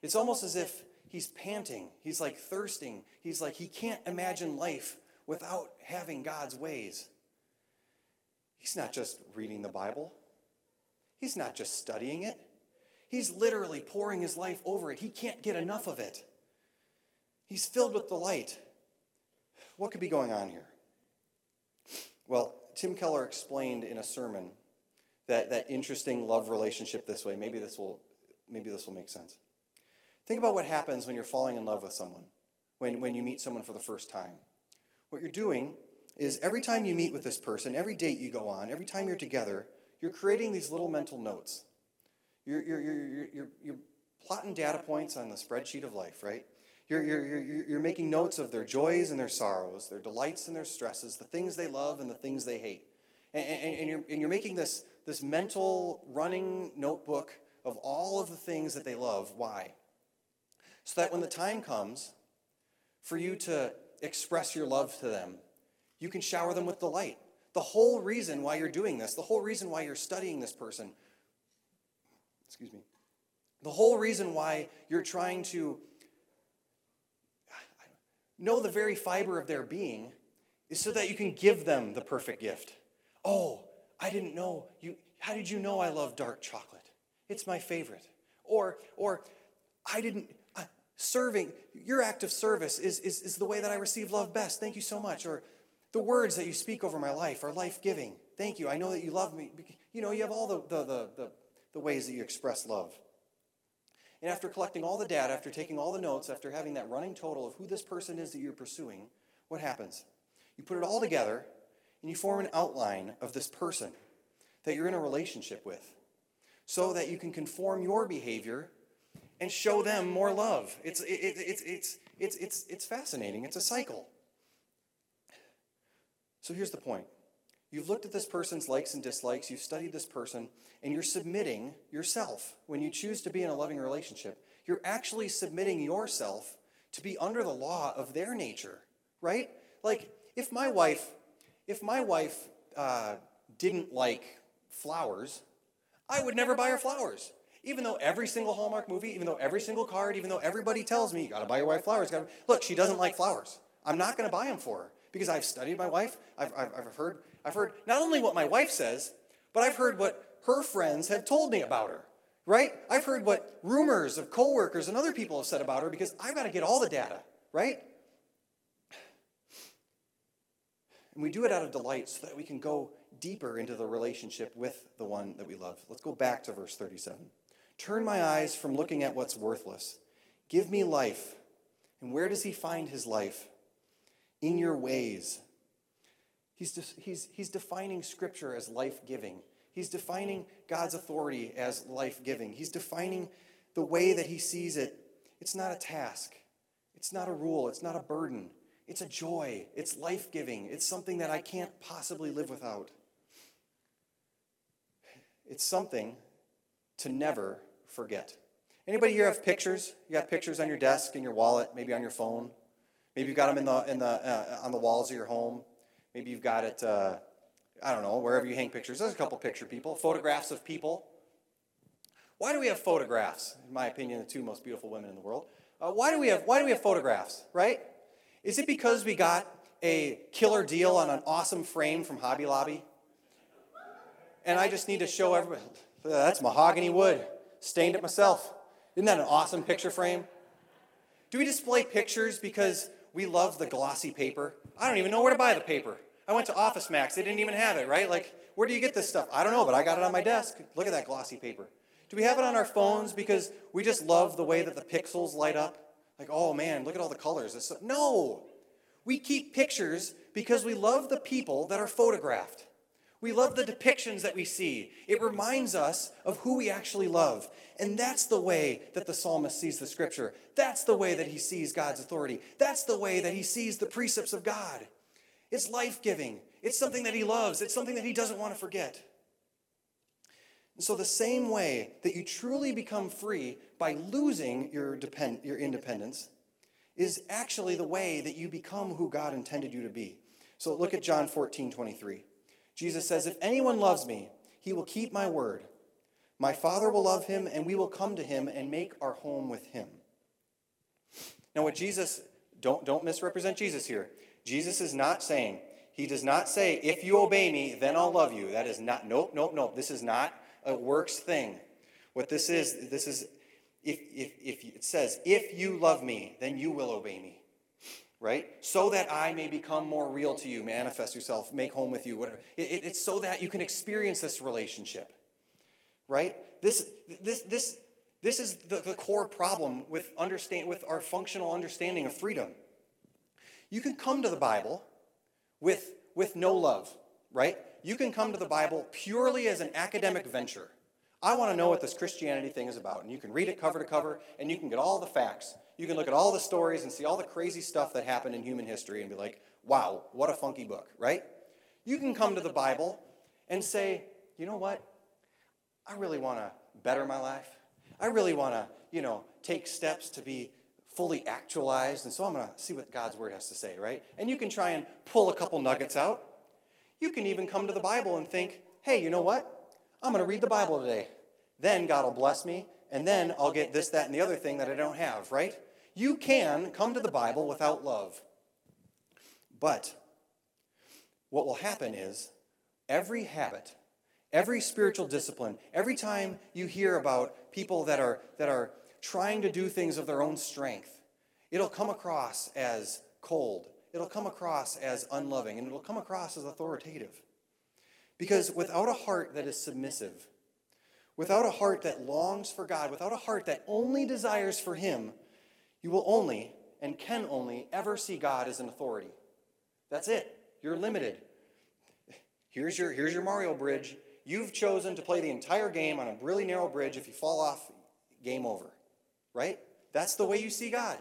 It's almost as if he's panting. He's like thirsting. He's like he can't imagine life without having God's ways. He's not just reading the Bible, he's not just studying it. He's literally pouring his life over it. He can't get enough of it. He's filled with delight. What could be going on here? Well, Tim Keller explained in a sermon that, that interesting love relationship this way. Maybe this will maybe this will make sense. Think about what happens when you're falling in love with someone, when, when you meet someone for the first time. What you're doing is every time you meet with this person, every date you go on, every time you're together, you're creating these little mental notes. You're, you're, you're, you're, you're plotting data points on the spreadsheet of life, right? You're, you're, you're, you're making notes of their joys and their sorrows, their delights and their stresses, the things they love and the things they hate. And, and, and, you're, and you're making this, this mental running notebook of all of the things that they love. Why? so that when the time comes for you to express your love to them, you can shower them with delight. The whole reason why you're doing this, the whole reason why you're studying this person, excuse me, the whole reason why you're trying to know the very fiber of their being is so that you can give them the perfect gift. Oh, I didn't know you. How did you know I love dark chocolate? It's my favorite. Or, or I didn't uh, serving, your act of service is, is, is the way that I receive love best. Thank you so much. Or the words that you speak over my life are life giving. Thank you. I know that you love me. You know, you have all the, the, the, the, the ways that you express love. And after collecting all the data, after taking all the notes, after having that running total of who this person is that you're pursuing, what happens? You put it all together and you form an outline of this person that you're in a relationship with so that you can conform your behavior and show them more love. It's, it, it, it's, it's, it's, it's, it's fascinating. It's a cycle. So here's the point you've looked at this person's likes and dislikes, you've studied this person, and you're submitting yourself. When you choose to be in a loving relationship, you're actually submitting yourself to be under the law of their nature, right? Like, if my wife, if my wife uh, didn't like flowers, I would never buy her flowers. Even though every single Hallmark movie, even though every single card, even though everybody tells me, you gotta buy your wife flowers, gotta... look, she doesn't like flowers. I'm not gonna buy them for her because I've studied my wife. I've, I've, I've, heard, I've heard not only what my wife says, but I've heard what her friends have told me about her, right? I've heard what rumors of coworkers and other people have said about her because I've got to get all the data, right? And we do it out of delight so that we can go deeper into the relationship with the one that we love. Let's go back to verse 37. Turn my eyes from looking at what's worthless. Give me life. And where does he find his life? In your ways. He's, de- he's, he's defining Scripture as life giving. He's defining God's authority as life giving. He's defining the way that he sees it. It's not a task, it's not a rule, it's not a burden. It's a joy. It's life giving. It's something that I can't possibly live without. It's something to never forget. Anybody here have pictures? You got pictures on your desk, in your wallet, maybe on your phone. Maybe you've got them in the, in the, uh, on the walls of your home. Maybe you've got it, uh, I don't know, wherever you hang pictures. There's a couple picture people, photographs of people. Why do we have photographs? In my opinion, the two most beautiful women in the world. Uh, why do we have Why do we have photographs? Right? Is it because we got a killer deal on an awesome frame from Hobby Lobby? And I just need to show everybody that's mahogany wood. Stained it myself. Isn't that an awesome picture frame? Do we display pictures because we love the glossy paper? I don't even know where to buy the paper. I went to Office Max, they didn't even have it, right? Like, where do you get this stuff? I don't know, but I got it on my desk. Look at that glossy paper. Do we have it on our phones because we just love the way that the pixels light up? Like, oh man, look at all the colors. No. We keep pictures because we love the people that are photographed. We love the depictions that we see. It reminds us of who we actually love. And that's the way that the psalmist sees the scripture. That's the way that he sees God's authority. That's the way that he sees the precepts of God. It's life giving, it's something that he loves, it's something that he doesn't want to forget. And so, the same way that you truly become free by losing your, depend, your independence is actually the way that you become who God intended you to be. So, look at John 14 23. Jesus says, If anyone loves me, he will keep my word. My Father will love him, and we will come to him and make our home with him. Now, what Jesus, don't, don't misrepresent Jesus here. Jesus is not saying, he does not say, if you obey me, then I'll love you. That is not, nope, nope, nope. This is not a works thing. What this is, this is, if, if, if it says, if you love me, then you will obey me. Right? So that I may become more real to you, manifest yourself, make home with you, whatever. It, it, it's so that you can experience this relationship. Right? This, this, this, this is the, the core problem with, understand, with our functional understanding of freedom. You can come to the Bible with, with no love, right? you can come to the Bible purely as an academic venture. I want to know what this Christianity thing is about. And you can read it cover to cover, and you can get all the facts. You can look at all the stories and see all the crazy stuff that happened in human history and be like, wow, what a funky book, right? You can come to the Bible and say, you know what? I really want to better my life. I really want to, you know, take steps to be fully actualized. And so I'm going to see what God's word has to say, right? And you can try and pull a couple nuggets out. You can even come to the Bible and think, hey, you know what? I'm going to read the Bible today. Then God will bless me, and then I'll get this, that, and the other thing that I don't have, right? You can come to the Bible without love. But what will happen is every habit, every spiritual discipline, every time you hear about people that are, that are trying to do things of their own strength, it'll come across as cold it'll come across as unloving and it'll come across as authoritative. Because without a heart that is submissive, without a heart that longs for God, without a heart that only desires for Him, you will only and can only ever see God as an authority. That's it. You're limited. Here's your, here's your Mario bridge. You've chosen to play the entire game on a really narrow bridge. If you fall off, game over. Right? That's the way you see God.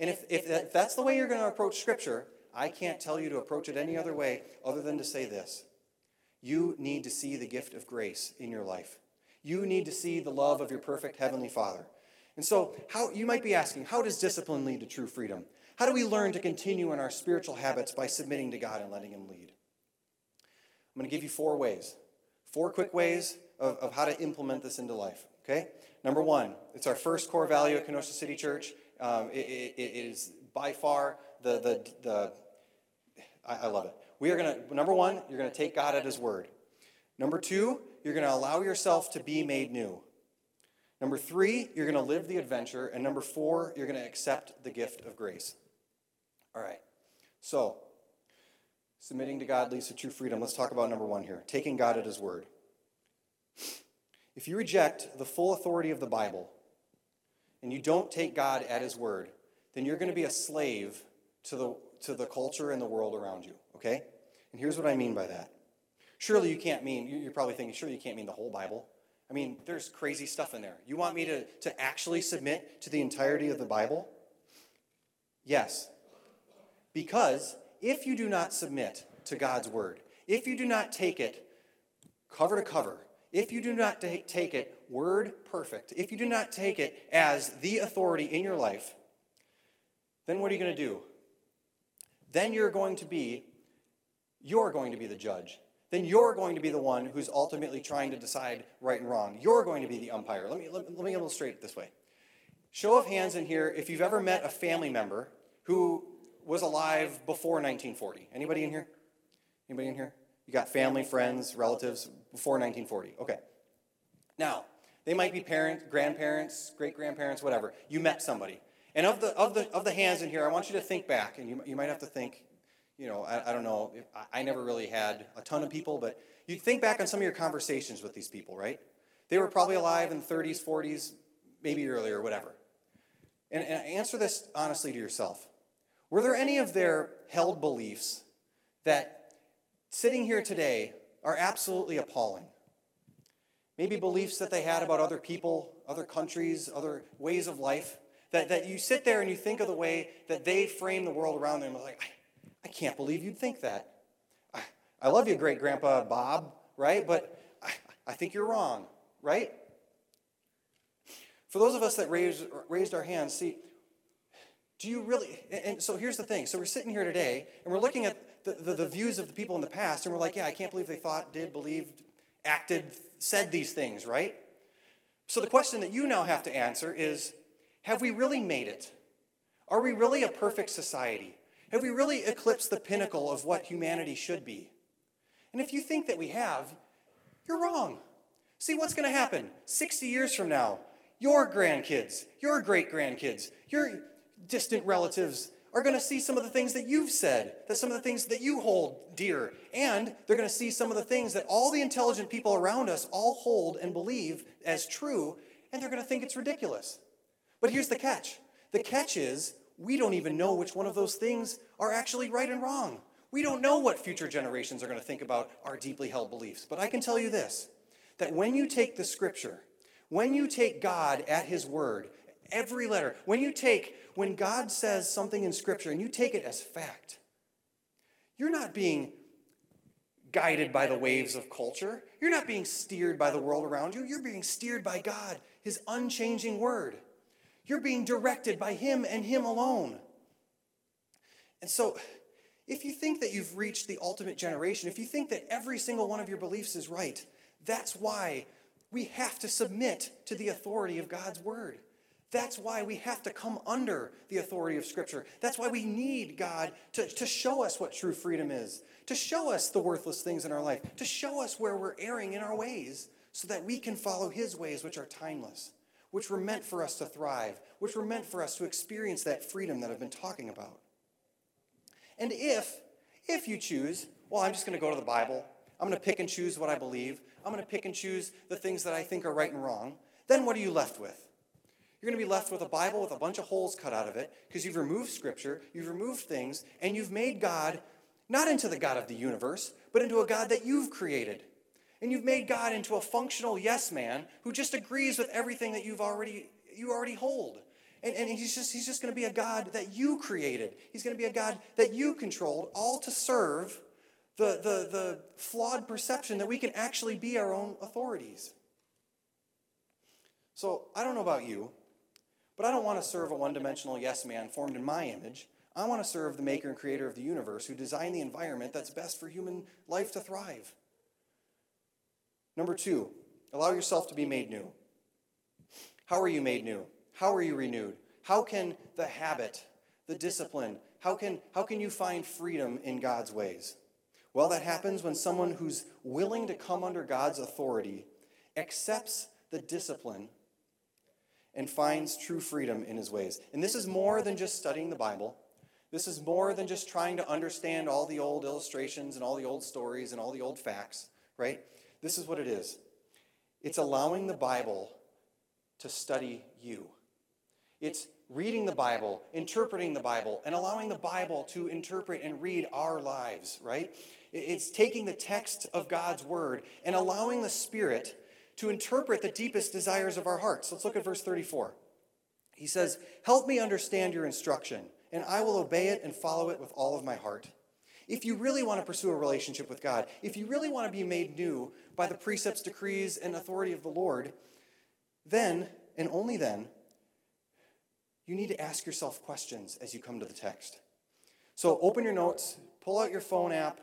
And if, if that's the way you're going to approach Scripture, I can't tell you to approach it any other way other than to say this. You need to see the gift of grace in your life. You need to see the love of your perfect Heavenly Father. And so, how, you might be asking, how does discipline lead to true freedom? How do we learn to continue in our spiritual habits by submitting to God and letting Him lead? I'm going to give you four ways, four quick ways of, of how to implement this into life. Okay? Number one, it's our first core value at Kenosha City Church um, it, it, it is by far the, the, the I, I love it. We are going to, number one, you're going to take God at His word. Number two, you're going to allow yourself to be made new. Number three, you're going to live the adventure. And number four, you're going to accept the gift of grace. All right. So, submitting to God leads to true freedom. Let's talk about number one here taking God at His word. If you reject the full authority of the Bible and you don't take God at His word, then you're going to be a slave to the, to the culture and the world around you, okay? And here's what I mean by that. Surely you can't mean, you're probably thinking, sure you can't mean the whole Bible. I mean, there's crazy stuff in there. You want me to, to actually submit to the entirety of the Bible? Yes. Because if you do not submit to God's word, if you do not take it cover to cover, if you do not take it word perfect, if you do not take it as the authority in your life, then what are you going to do? Then you're going to be, you're going to be the judge. Then you're going to be the one who's ultimately trying to decide right and wrong. You're going to be the umpire. Let me, let, let me illustrate it this way. Show of hands in here if you've ever met a family member who was alive before 1940. Anybody in here? Anybody in here? You got family, friends, relatives before 1940. Okay. Now, they might be parents, grandparents, great grandparents, whatever. You met somebody. And of the, of, the, of the hands in here, I want you to think back, and you, you might have to think, you know, I, I don't know, I, I never really had a ton of people, but you think back on some of your conversations with these people, right? They were probably alive in the 30s, 40s, maybe earlier, whatever. And, and answer this honestly to yourself. Were there any of their held beliefs that sitting here today are absolutely appalling? Maybe beliefs that they had about other people, other countries, other ways of life. That, that you sit there and you think of the way that they frame the world around them. Like, I, can't believe you'd think that. I, I love you, great grandpa Bob, right? But I, I think you're wrong, right? For those of us that raised, raised our hands, see, do you really? And so here's the thing. So we're sitting here today and we're looking at the, the, the, views of the people in the past and we're like, yeah, I can't believe they thought, did, believed, acted, said these things, right? So the question that you now have to answer is have we really made it? Are we really a perfect society? Have we really eclipsed the pinnacle of what humanity should be? And if you think that we have, you're wrong. See what's going to happen 60 years from now. Your grandkids, your great grandkids, your distant relatives are going to see some of the things that you've said, that some of the things that you hold dear, and they're going to see some of the things that all the intelligent people around us all hold and believe as true, and they're going to think it's ridiculous. But here's the catch the catch is we don't even know which one of those things are actually right and wrong. We don't know what future generations are going to think about our deeply held beliefs. But I can tell you this that when you take the scripture, when you take God at his word, every letter, when you take, when God says something in scripture and you take it as fact, you're not being guided by the waves of culture. You're not being steered by the world around you. You're being steered by God, his unchanging word. You're being directed by Him and Him alone. And so, if you think that you've reached the ultimate generation, if you think that every single one of your beliefs is right, that's why we have to submit to the authority of God's Word. That's why we have to come under the authority of Scripture. That's why we need God to, to show us what true freedom is, to show us the worthless things in our life, to show us where we're erring in our ways, so that we can follow His ways, which are timeless which were meant for us to thrive, which were meant for us to experience that freedom that I've been talking about. And if, if you choose, well, I'm just going to go to the Bible, I'm going to pick and choose what I believe, I'm going to pick and choose the things that I think are right and wrong, then what are you left with? You're going to be left with a Bible with a bunch of holes cut out of it because you've removed Scripture, you've removed things, and you've made God not into the God of the universe, but into a God that you've created. And you've made God into a functional yes man who just agrees with everything that you've already you already hold. And, and he's just he's just going to be a God that you created. He's going to be a God that you controlled, all to serve the, the, the flawed perception that we can actually be our own authorities. So I don't know about you, but I don't want to serve a one dimensional yes man formed in my image. I want to serve the maker and creator of the universe who designed the environment that's best for human life to thrive. Number two, allow yourself to be made new. How are you made new? How are you renewed? How can the habit the discipline? How can, how can you find freedom in God's ways? Well, that happens when someone who's willing to come under God's authority accepts the discipline and finds true freedom in his ways. And this is more than just studying the Bible. This is more than just trying to understand all the old illustrations and all the old stories and all the old facts, right? This is what it is it's allowing the Bible to study you. It's reading the Bible, interpreting the Bible, and allowing the Bible to interpret and read our lives, right? It's taking the text of God's word and allowing the Spirit to interpret the deepest desires of our hearts. Let's look at verse 34. He says, Help me understand your instruction, and I will obey it and follow it with all of my heart. If you really want to pursue a relationship with God, if you really want to be made new by the precepts, decrees, and authority of the Lord, then, and only then, you need to ask yourself questions as you come to the text. So open your notes, pull out your phone app,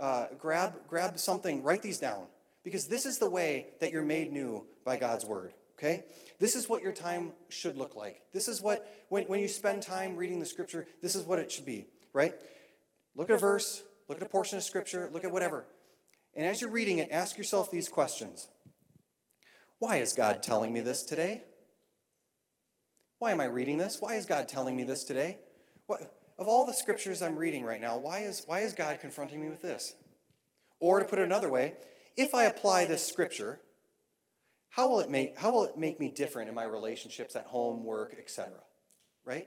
uh, grab, grab something, write these down, because this is the way that you're made new by God's word. Okay? This is what your time should look like. This is what, when, when you spend time reading the scripture, this is what it should be, right? Look at a verse, look at a portion of scripture, look at whatever. And as you're reading it, ask yourself these questions Why is God telling me this today? Why am I reading this? Why is God telling me this today? What, of all the scriptures I'm reading right now, why is, why is God confronting me with this? Or to put it another way, if I apply this scripture, how will it make, how will it make me different in my relationships at home, work, etc.? Right?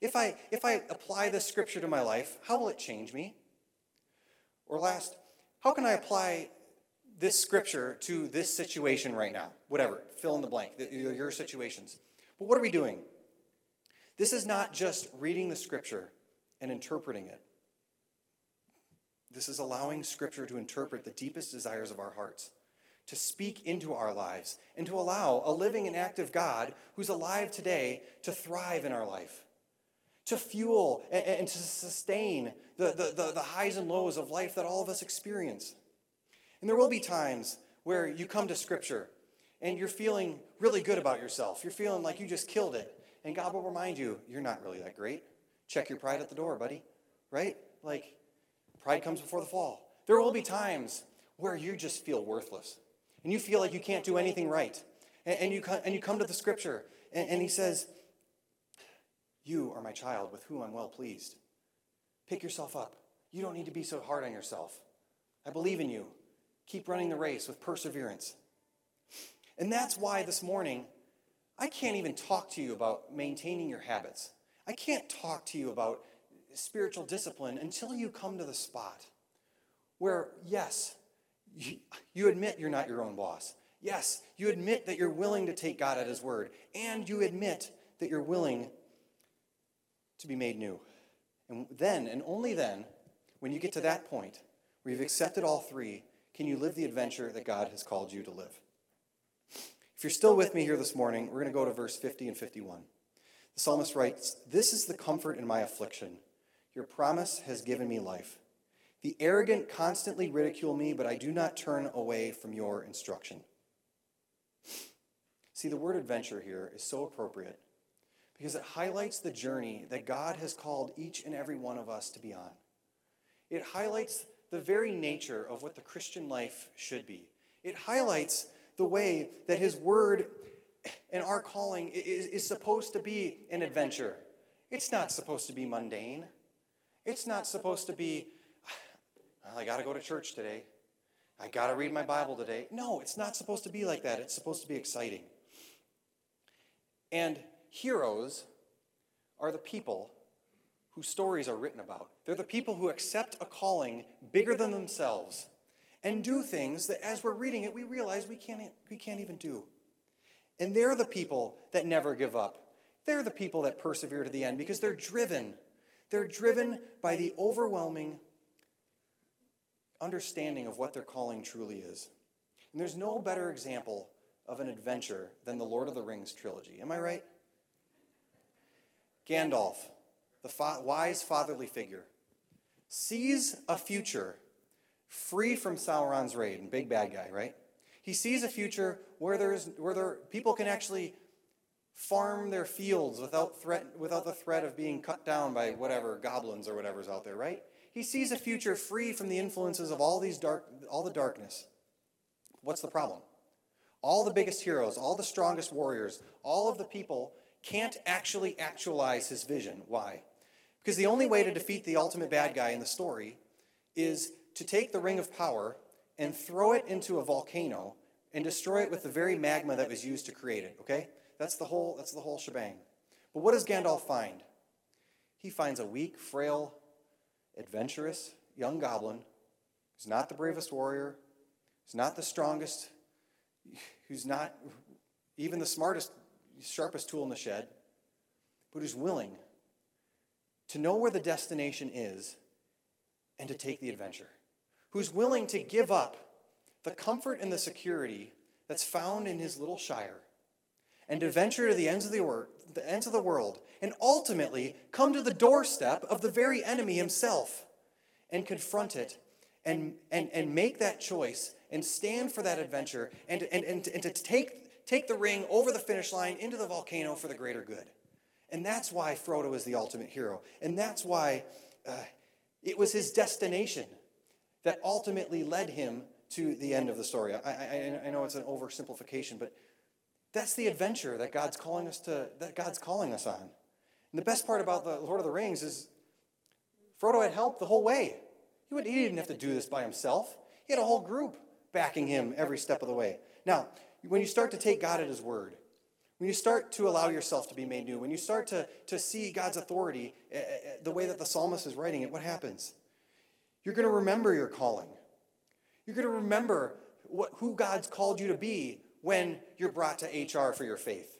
If I, if I apply this scripture to my life, how will it change me? Or last, how can I apply this scripture to this situation right now? Whatever, fill in the blank, your situations. But what are we doing? This is not just reading the scripture and interpreting it. This is allowing scripture to interpret the deepest desires of our hearts, to speak into our lives, and to allow a living and active God who's alive today to thrive in our life, to fuel and, to sustain the, the, the, the highs and lows of life that all of us experience. And there will be times where you come to scripture and you're feeling really good about yourself. You're feeling like you just killed it. And God will remind you, you're not really that great. Check your pride at the door, buddy. Right? Like, pride comes before the fall. There will be times where you just feel worthless and you feel like you can't do anything right. And, and you, come, and you come to the scripture, and, and He says, You are my child with whom I'm well pleased. Pick yourself up. You don't need to be so hard on yourself. I believe in you. Keep running the race with perseverance. And that's why this morning, I can't even talk to you about maintaining your habits. I can't talk to you about spiritual discipline until you come to the spot where, yes, you, admit you're not your own boss. Yes, you admit that you're willing to take God at His word. And you admit that you're willing to be made new. And then, and only then, when you get to that point where you've accepted all three, can you live the adventure that God has called you to live. If you're still with me here this morning, we're going to go to verse 50 and 51. The psalmist writes, This is the comfort in my affliction. Your promise has given me life. The arrogant constantly ridicule me, but I do not turn away from your instruction. See, the word adventure here is so appropriate because it highlights the journey that God has called each and every one of us to be on. It highlights the very nature of what the Christian life should be. It highlights the way that His Word and our calling is, is supposed to be an adventure. It's not supposed to be mundane. It's not supposed to be, well, I got to go to church today. I got to read my Bible today. No, it's not supposed to be like that. It's supposed to be exciting. And heroes are the people whose stories are written about. They're the people who accept a calling bigger than themselves and do things that as we're reading it, we realize we can't, we can't even do. And they're the people that never give up. They're the people that persevere to the end because they're driven. They're driven by the overwhelming understanding of what their calling truly is. And there's no better example of an adventure than the Lord of the Rings trilogy. Am I right? Gandalf, the fa- wise fatherly figure, sees a future free from Sauron's raid and big bad guy, right? He sees a future where there's where there people can actually farm their fields without, threat, without the threat of being cut down by whatever goblins or whatever's out there, right? He sees a future free from the influences of all these dark, all the darkness. What's the problem? All the biggest heroes, all the strongest warriors, all of the people can't actually actualize his vision. Why? Because the only way to defeat the ultimate bad guy in the story is to take the ring of power and throw it into a volcano and destroy it with the very magma that was used to create it, okay? That's the whole that's the whole shebang. But what does Gandalf find? He finds a weak, frail, adventurous young goblin who's not the bravest warrior, who's not the strongest, who's not even the smartest, sharpest tool in the shed, but who's willing to know where the destination is and to take the adventure. Who's willing to give up the comfort and the security that's found in his little shire and to venture to the ends of the, the ends of the world and ultimately come to the doorstep of the very enemy himself and confront it and, and, and make that choice and stand for that adventure and, and, and, and to take, take the ring over the finish line into the volcano for the greater good. And that's why Frodo is the ultimate hero. And that's why uh, it was his destination that ultimately led him to the end of the story. I, I, I know it's an oversimplification, but that's the adventure that God's calling us to that God's calling us on. And the best part about the Lord of the Rings is Frodo had help the whole way. He, would, he didn't have to do this by himself. He had a whole group backing him every step of the way. Now, when you start to take God at his word, when you start to allow yourself to be made new, when you start to, to see God's authority uh, the way that the psalmist is writing it, what happens? You're going to remember your calling. You're going to remember what, who God's called you to be when you're brought to HR for your faith,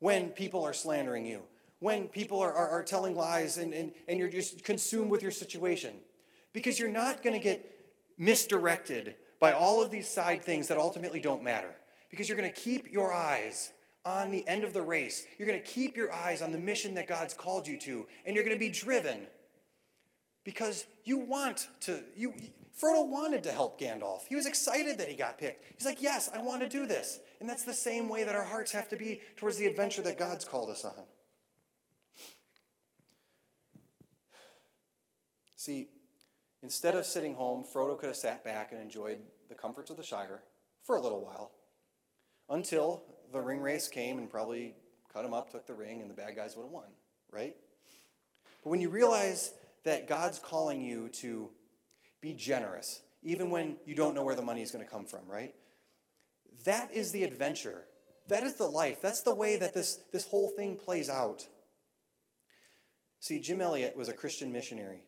when people are slandering you, when people are, are, are telling lies and, and, and you're just consumed with your situation. Because you're not going to get misdirected by all of these side things that ultimately don't matter. Because you're going to keep your eyes on the end of the race. You're going to keep your eyes on the mission that God's called you to, and you're going to be driven because you want to. You, Frodo wanted to help Gandalf. He was excited that he got picked. He's like, Yes, I want to do this. And that's the same way that our hearts have to be towards the adventure that God's called us on. See, instead of sitting home, Frodo could have sat back and enjoyed the comforts of the Shire for a little while until the Ringwraiths came and probably cut him up, took the ring, and the bad guys would have won, right? But when you realize that God's calling you to be generous, even when you don't know where the money is going to come from, right? That is the adventure. That is the life. That's the way that this, this whole thing plays out. See, Jim Elliot was a Christian missionary.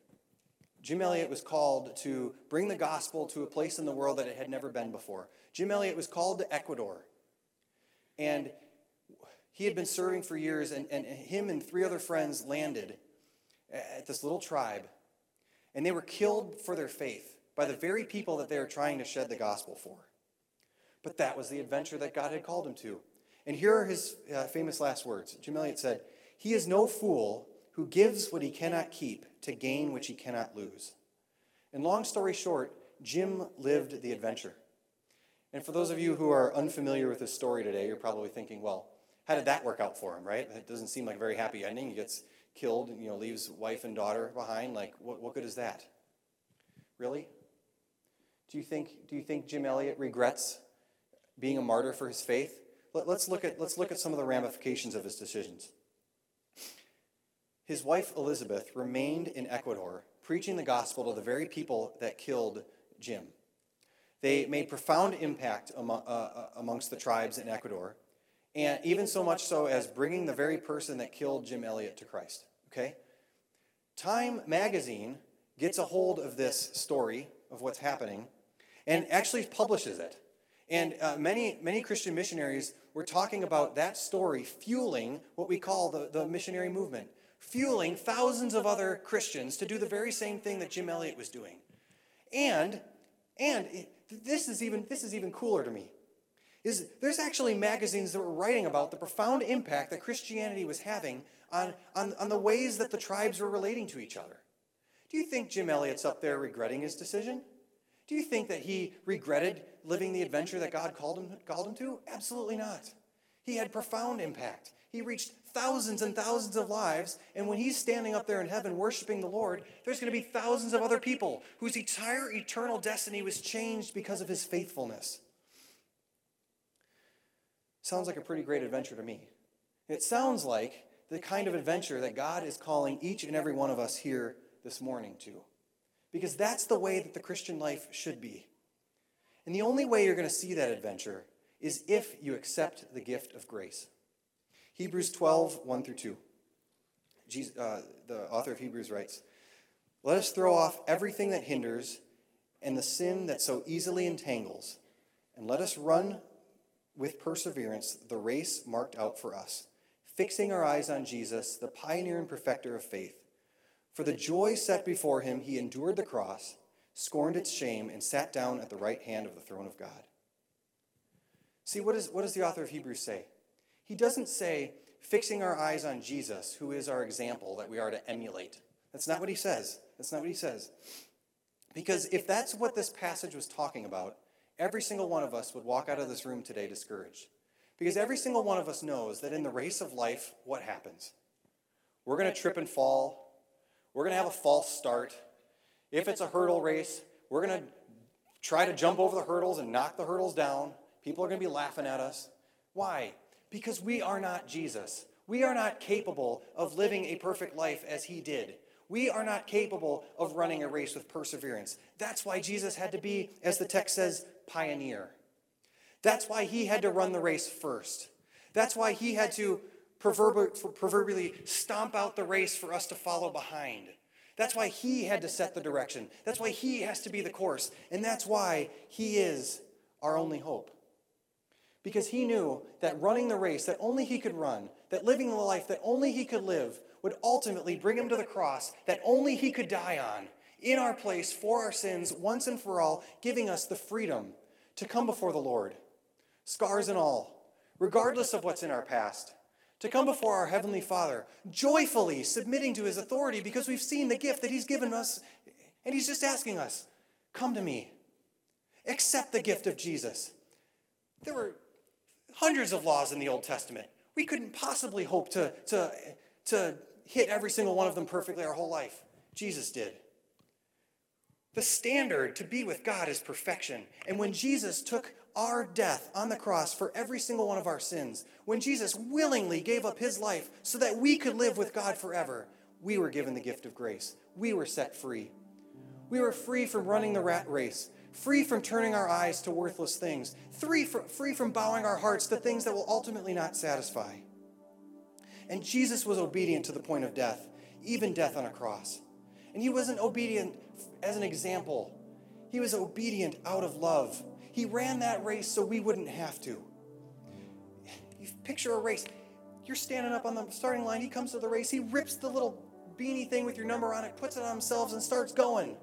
Jim Elliot was called to bring the gospel to a place in the world that it had never been before. Jim Elliot was called to Ecuador. And he had been serving for years, and, and him and three other friends landed at this little tribe, and they were killed for their faith by the very people that they were trying to shed the gospel for. But that was the adventure that God had called him to. And here are his uh, famous last words. Jim Elliot said, He is no fool who gives what he cannot keep to gain which he cannot lose. And long story short, Jim lived the adventure. And for those of you who are unfamiliar with this story today, you're probably thinking, well, how did that work out for him, right? It doesn't seem like a very happy ending. He gets killed, and, you know, leaves wife and daughter behind. Like, what, what good is that? Really? Do you think, do you think Jim Elliot regrets being a martyr for his faith? Let, let's, look at, let's look at some of the ramifications of his decisions. His wife Elisabeth remained in Ecuador, preaching the gospel to the very people that killed Jim. They made profound impact among, uh, uh, amongst the tribes in Ecuador, and even so much so as bringing the very person that killed Jim Elliot to Christ. Okay? Time magazine gets a hold of this story of what's happening and actually publishes it. And uh, many, many Christian missionaries were talking about that story fueling what we call the, the missionary movement, fueling thousands of other Christians to do the very same thing that Jim Elliot was doing. And, and this is even this is even cooler to me is there's actually magazines that were writing about the profound impact that Christianity was having on, on, on the ways that the tribes were relating to each other. Do you think Jim Elliot's up there regretting his decision? Do you think that he regretted living the adventure that God called him, called him to? Absolutely not. He had profound impact. He reached thousands and thousands of lives. And when he's standing up there in heaven worshiping the Lord, there's going to be thousands of other people whose entire eternal destiny was changed because of his faithfulness. Sounds like a pretty great adventure to me. It sounds like the kind of adventure that God is calling each and every one of us here this morning to. Because that's the way that the Christian life should be. And the only way you're going to see that adventure is if you accept the gift of grace. Hebrews 12, 1 through 2. Jesus, uh, the author of Hebrews writes Let us throw off everything that hinders and the sin that so easily entangles, and let us run with perseverance the race marked out for us, fixing our eyes on Jesus, the pioneer and perfecter of faith. For the joy set before him, he endured the cross, scorned its shame, and sat down at the right hand of the throne of God. See, what, is, what does the author of Hebrews say? He doesn't say, fixing our eyes on Jesus, who is our example that we are to emulate. That's not what he says. That's not what he says. Because if that's what this passage was talking about, every single one of us would walk out of this room today discouraged. Because every single one of us knows that in the race of life, what happens? We're going to trip and fall. We're going to have a false start. If it's a hurdle race, we're going to try to jump over the hurdles and knock the hurdles down. People are going to be laughing at us. Why? Because we are not Jesus. We are not capable of living a perfect life as he did. We are not capable of running a race with perseverance. That's why Jesus had to be, as the text says, pioneer. That's why he had to run the race first. That's why he had to proverbially stomp out the race for us to follow behind. That's why he had to set the direction. That's why he has to be the course. And that's why he is our only hope because he knew that running the race that only he could run, that living the life that only he could live, would ultimately bring him to the cross that only he could die on in our place for our sins once and for all, giving us the freedom to come before the Lord, scars and all, regardless of what's in our past, to come before our Heavenly Father, joyfully submitting to His authority because we've seen the gift that He's given us, and He's just asking us, Come to me. Accept the gift of Jesus. There were hundreds of laws in the Old Testament. We couldn't possibly hope to, to, to hit every single one of them perfectly our whole life. Jesus did. The standard to be with God is perfection. And when Jesus took our death on the cross for every single one of our sins, when Jesus willingly gave up his life so that we could live with God forever, we were given the gift of grace. We were set free. We were free from running the rat race free from turning our eyes to worthless things, free from, free from bowing our hearts to things that will ultimately not satisfy. And Jesus was obedient to the point of death, even death on a cross. And he wasn't obedient as an example, he was obedient out of love. He ran that race so we wouldn't have to. You picture a race. You're standing up on the starting line. He comes to the race. He rips the little beanie thing with your number on it, puts it on himself, and starts going.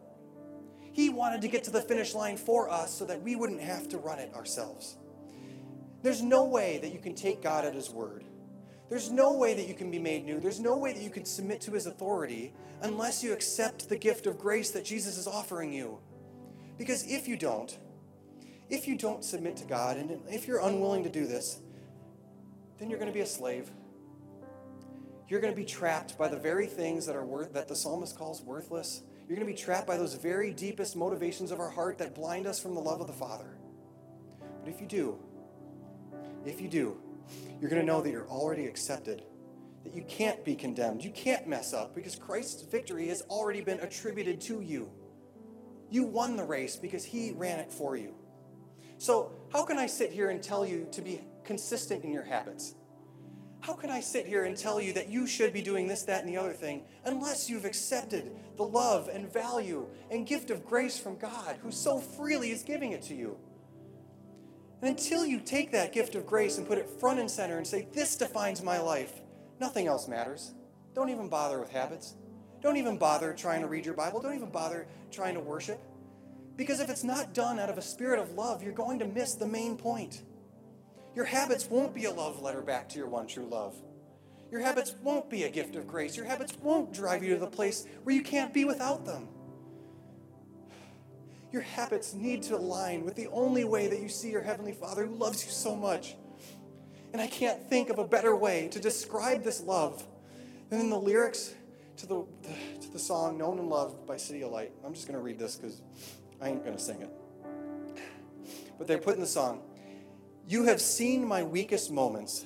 He wanted to get to the finish line for us so that we wouldn't have to run it ourselves. There's no way that you can take God at His word. There's no way that you can be made new. There's no way that you can submit to His authority unless you accept the gift of grace that Jesus is offering you. Because if you don't, if you don't submit to God, and if you're unwilling to do this, then you're going to be a slave. You're going to be trapped by the very things that are worth, that the psalmist calls worthless you're going to be trapped by those very deepest motivations of our heart that blind us from the love of the Father. But if you do, if you do, you're going to know that you're already accepted, that you can't be condemned, you can't mess up because Christ's victory has already been attributed to you. You won the race because He ran it for you. So, how can I sit here and tell you to be consistent in your habits? How can I sit here and tell you that you should be doing this, that, and the other thing unless you've accepted the love and value and gift of grace from God who so freely is giving it to you? And until you take that gift of grace and put it front and center and say, This defines my life, nothing else matters. Don't even bother with habits. Don't even bother trying to read your Bible. Don't even bother trying to worship. Because if it's not done out of a spirit of love, you're going to miss the main point. Your habits won't be a love letter back to your one true love. Your habits won't be a gift of grace. Your habits won't drive you to the place where you can't be without them. Your habits need to align with the only way that you see your Heavenly Father who loves you so much. And I can't think of a better way to describe this love than in the lyrics to the, the, to the song Known and Loved by CityAlight. I'm just going to read this because I ain't going to sing it. But they put in the song, You have seen my weakest moments,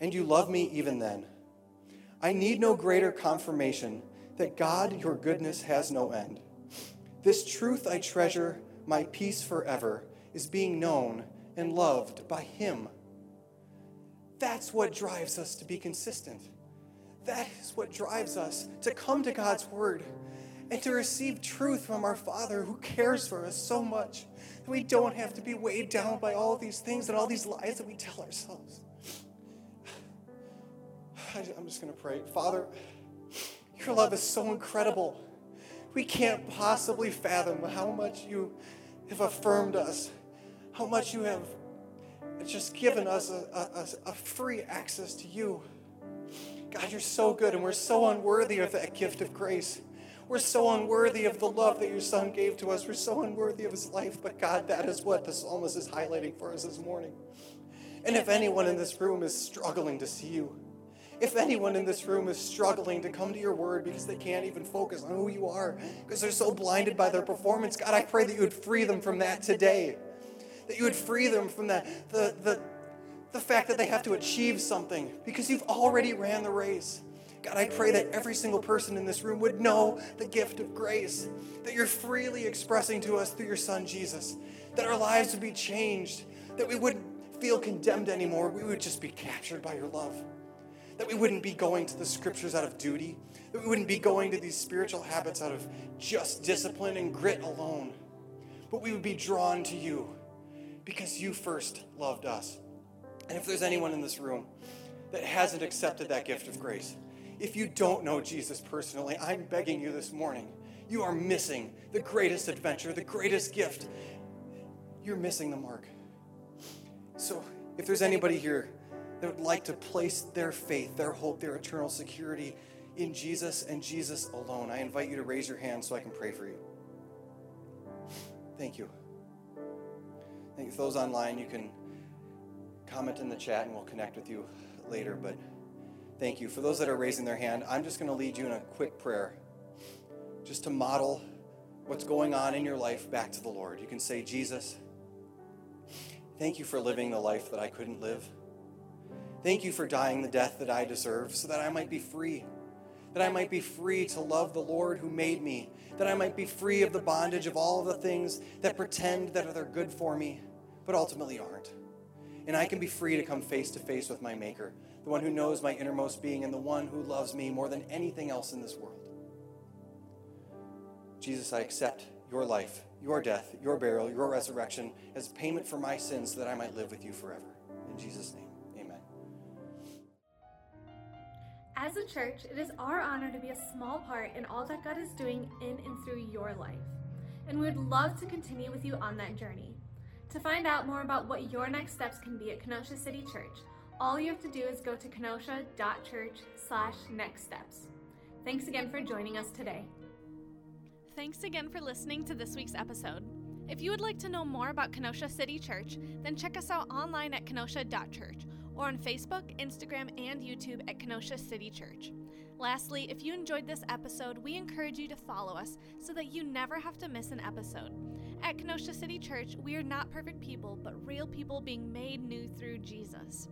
and you love me even then. I need no greater confirmation that God, your goodness, has no end. This truth I treasure, my peace forever, is being known and loved by Him. That's what drives us to be consistent. That is what drives us to come to God's Word and to receive truth from our Father who cares for us so much that we don't have to be weighed down by all these things and all these lies that we tell ourselves. I'm just going to pray. Father, your love is so incredible. We can't possibly fathom how much you have affirmed us, how much you have just given us a, a, a free access to you. God, you're so good, and we're so unworthy of that gift of grace. We're so unworthy of the love that your son gave to us. We're so unworthy of his life. But God, that is what the psalmist is highlighting for us this morning. And if anyone in this room is struggling to see you, if anyone in this room is struggling to come to your word because they can't even focus on who you are, because they're so blinded by their performance, God, I pray that you would free them from that today. That you would free them from that, the, the, the fact that they have to achieve something because you've already ran the race. God, I pray that every single person in this room would know the gift of grace that you're freely expressing to us through your Son, Jesus. That our lives would be changed, that we wouldn't feel condemned anymore. We would just be captured by your love. That we wouldn't be going to the scriptures out of duty, that we wouldn't be going to these spiritual habits out of just discipline and grit alone, but we would be drawn to you because you first loved us. And if there's anyone in this room that hasn't accepted that gift of grace, if you don't know Jesus personally, I'm begging you this morning, you are missing the greatest adventure, the greatest gift. You're missing the mark. So, if there's anybody here that would like to place their faith, their hope, their eternal security in Jesus and Jesus alone, I invite you to raise your hand so I can pray for you. Thank you. Thank you. Those online, you can comment in the chat and we'll connect with you later. But thank you. For those that are raising their hand, I'm just going to lead you in a quick prayer just to model what's going on in your life back to the Lord. You can say, Jesus, thank you for living the life that I couldn't live. Thank you for dying the death that I deserve so that I might be free. That I might be free to love the Lord who made me. That I might be free of the bondage of all the things that pretend that they're good for me, but ultimately aren't and I can be free to come face to face with my Maker, the one who knows my innermost being and the one who loves me more than anything else in this world. Jesus, I accept your life, your death, your burial, your resurrection as payment for my sins so that I might live with you forever. In Jesus' name, amen. As a church, it is our honor to be a small part in all that God is doing in and through your life. And we would love to continue with you on that journey. To find out more about what your next steps can be at Kenosha City Church, all you have to do is go to kenosha.church slash next steps. Thanks again for joining us today. Thanks again for listening to this week's episode. If you would like to know more about Kenosha City Church, then check us out online at kenosha.church or on Facebook, Instagram, and YouTube at Kenosha City Church. Lastly, if you enjoyed this episode, we encourage you to follow us so that you never have to miss an episode. At Kenosha City Church, we are not perfect people, but real people being made new through Jesus.